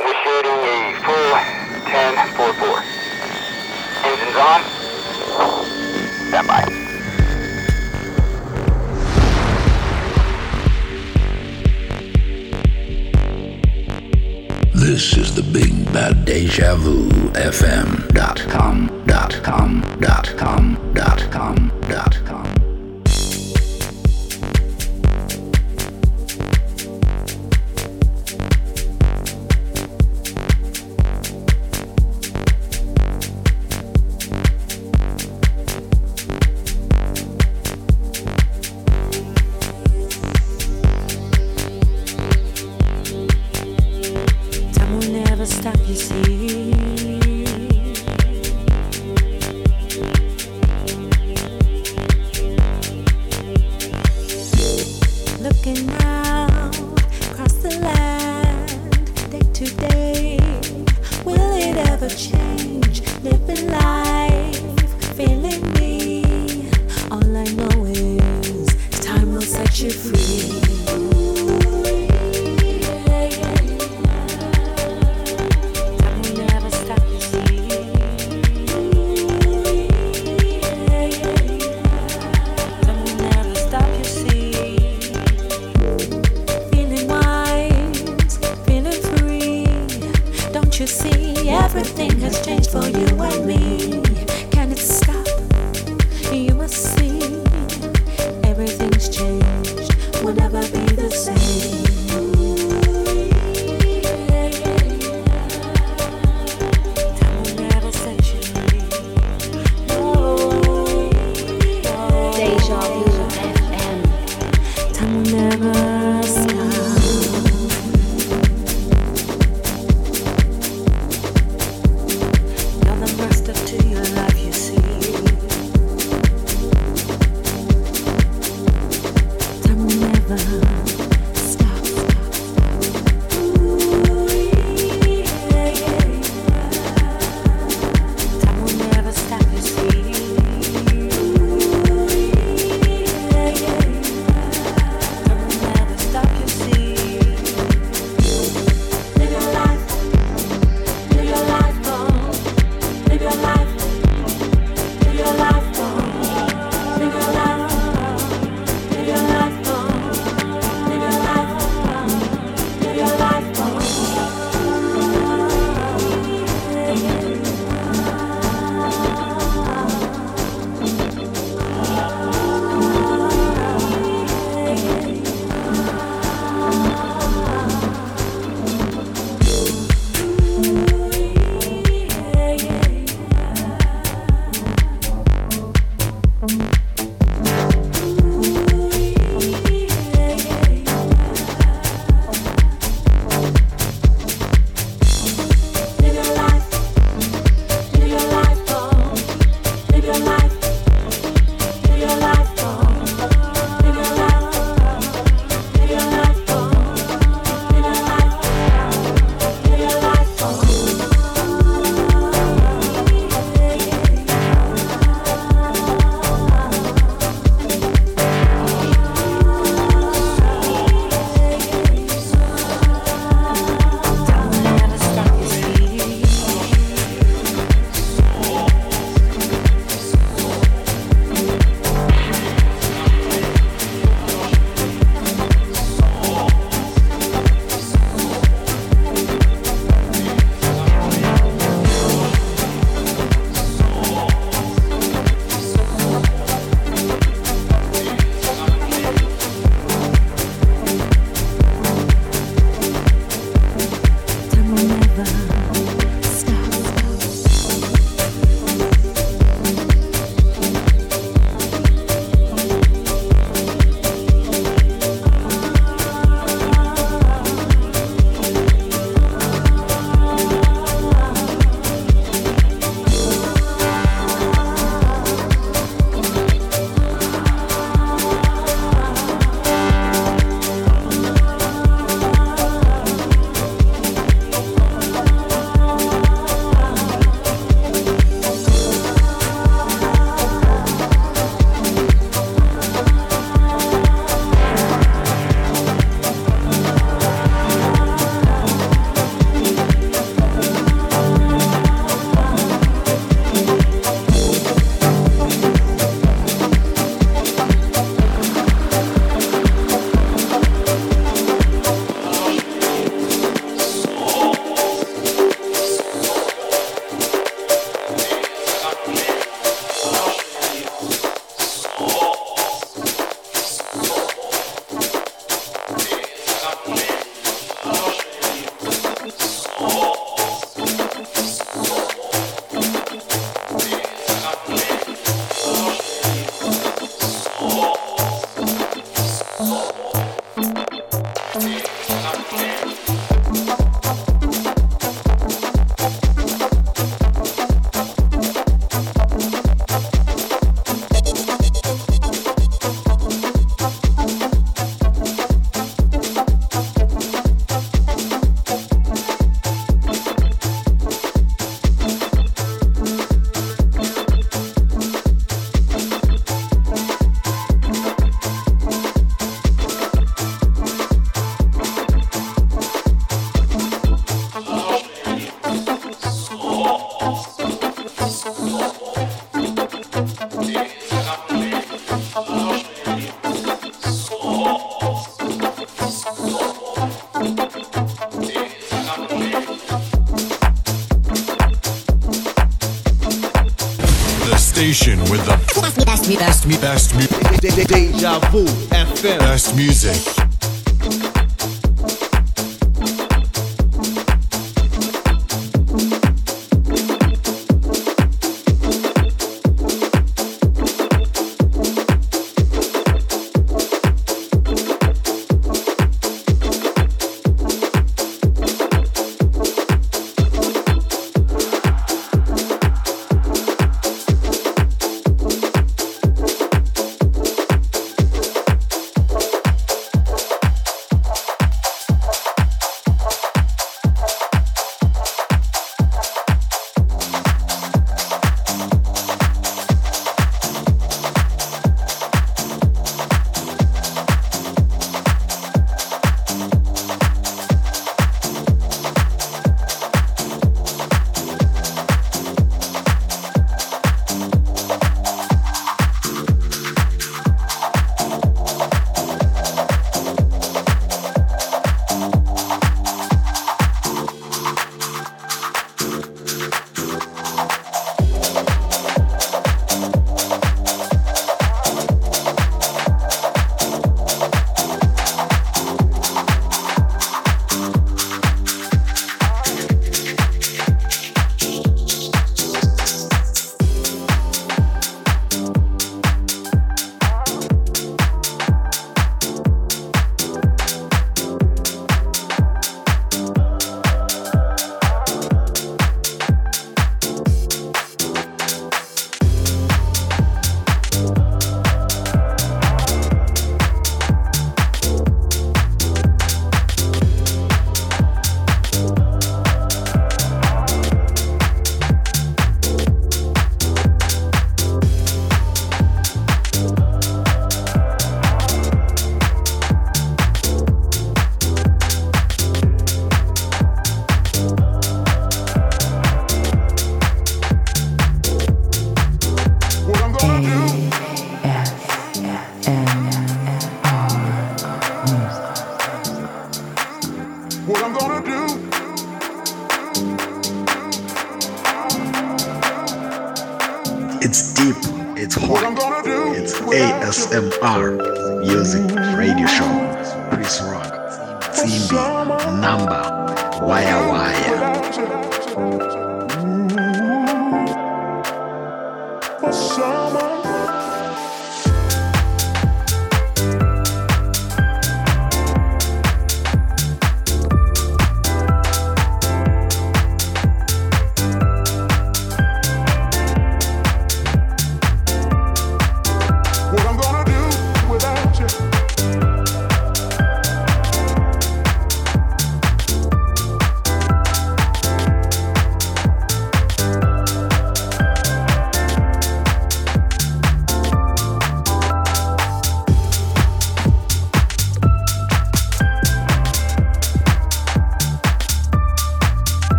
Speaker 20: initiating a full 10-4-4. Engines on. Stand.
Speaker 1: This is the Big Bad Deja Vu FM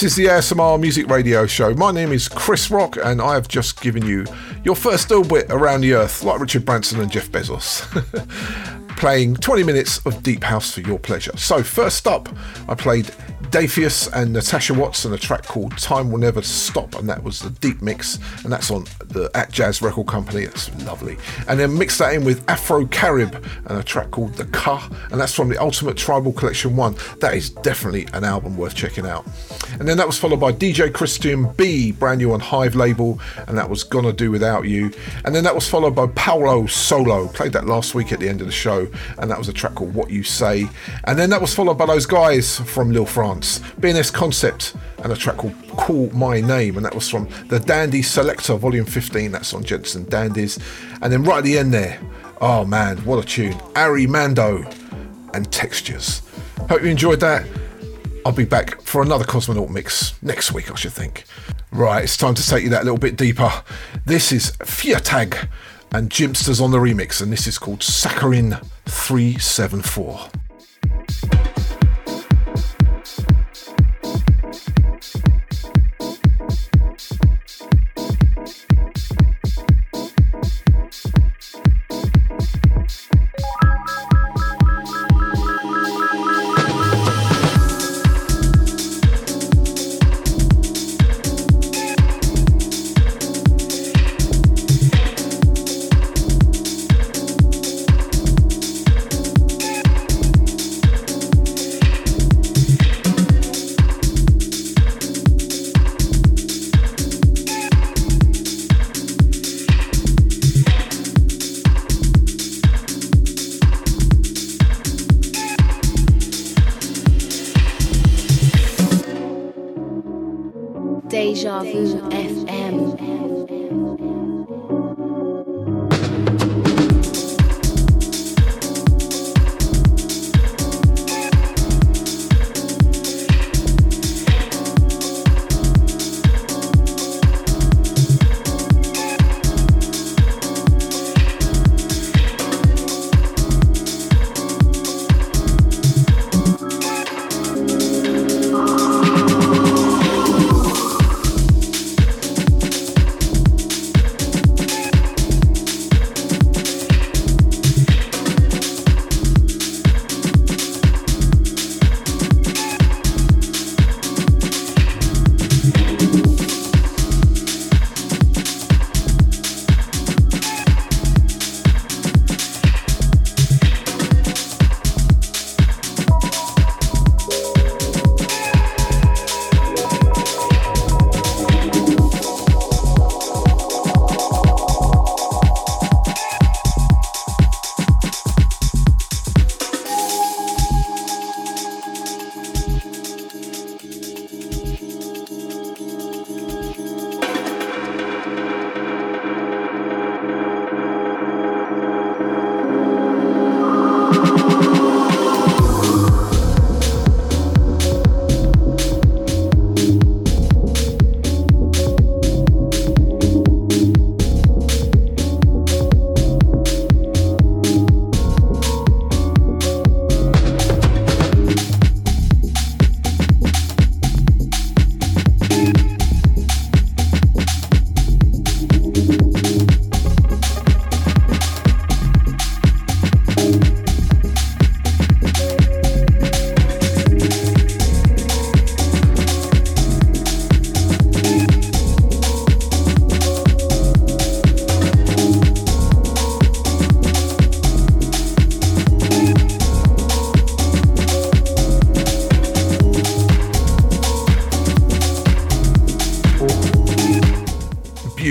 Speaker 3: This is the ASMR Music Radio Show. My name is Chris Rock, and I have just given you your first little bit around the earth, like Richard Branson and Jeff Bezos. (laughs) Playing 20 minutes of Deep House for your pleasure. So, first up, I played Dafius and Natasha Watts a track called Time Will Never Stop, and that was the deep mix, and that's on the Atjazz Record Company. It's lovely. And then mix that in with Afro Carib and a track called The Ka, and that's from the Ultimate Tribal Collection 1. That is definitely an album worth checking out. And then that was followed by DJ Christian B, brand new on Hive label, and that was Gonna Do Without You. And then that was followed by Paolo Solo, played that last week at the end of the show, and that was a track called What You Say. And then that was followed by those guys from Lille France, BNS Concept, and a track called Call My Name, and that was from the Dandy Selector Volume 15, that's on Jensen Dandies. And then right at the end there, oh man, what a tune, Ari Mando and Textures. Hope you enjoyed that. I'll be back for another Cosmonaut mix next week, I should think. Right, it's time to take you that little bit deeper. This is Fiatag and Jimpsters on the remix, and this is called Saccharin 374.
Speaker 11: Deja Vu FM.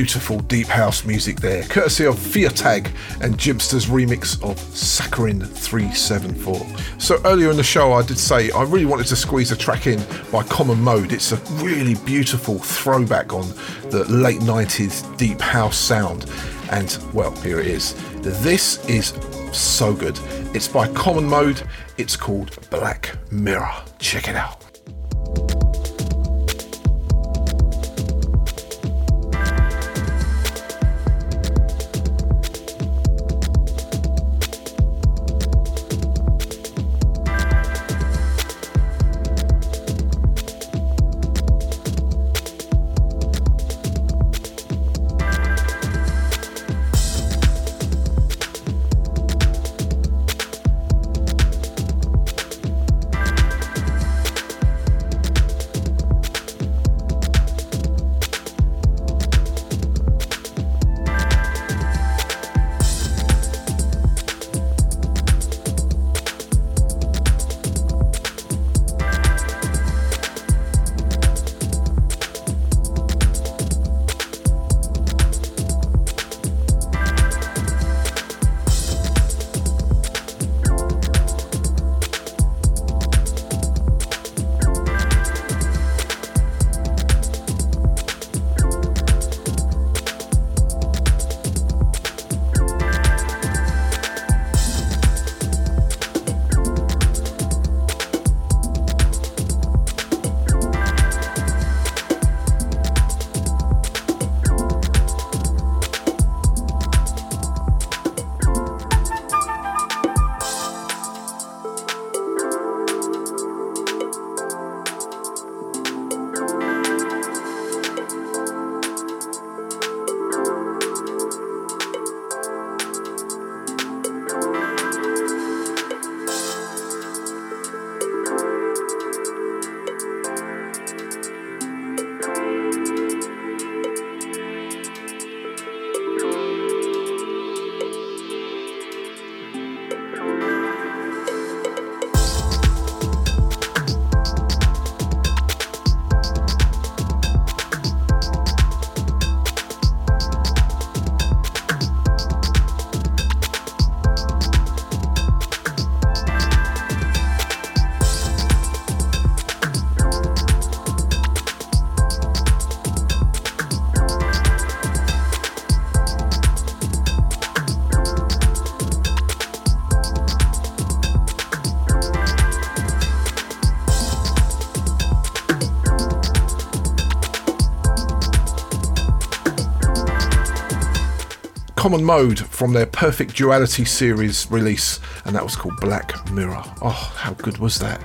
Speaker 11: Beautiful deep house music there, courtesy of Fiatag and Jimpster's remix of Saccharin 374. So earlier in the show, I did say I really wanted to squeeze a track in by Common Mode. It's a really beautiful throwback on the late 90s deep house sound. And well, here it is. This is so good. It's by Common Mode. It's called Black Mirror. Check it out.
Speaker 3: Common Mode from their Perfect Duality series release, and that was called Black Mirror. Oh, how good was that?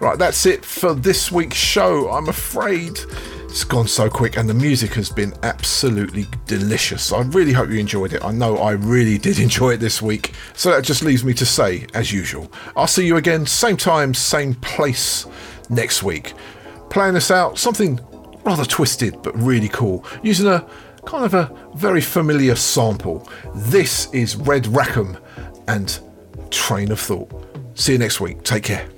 Speaker 3: Right, that's it for this week's show. I'm afraid it's gone so quick, and the music has been absolutely delicious. I really hope you enjoyed it. I know I really did (laughs) enjoy it this week. So that just leaves me to say, as usual, I'll see you again, same time, same place next week. Playing this out, something rather twisted but really cool, using a kind of a very familiar sample. This is Red Rackham and Train of Thought. See you next week. Take care.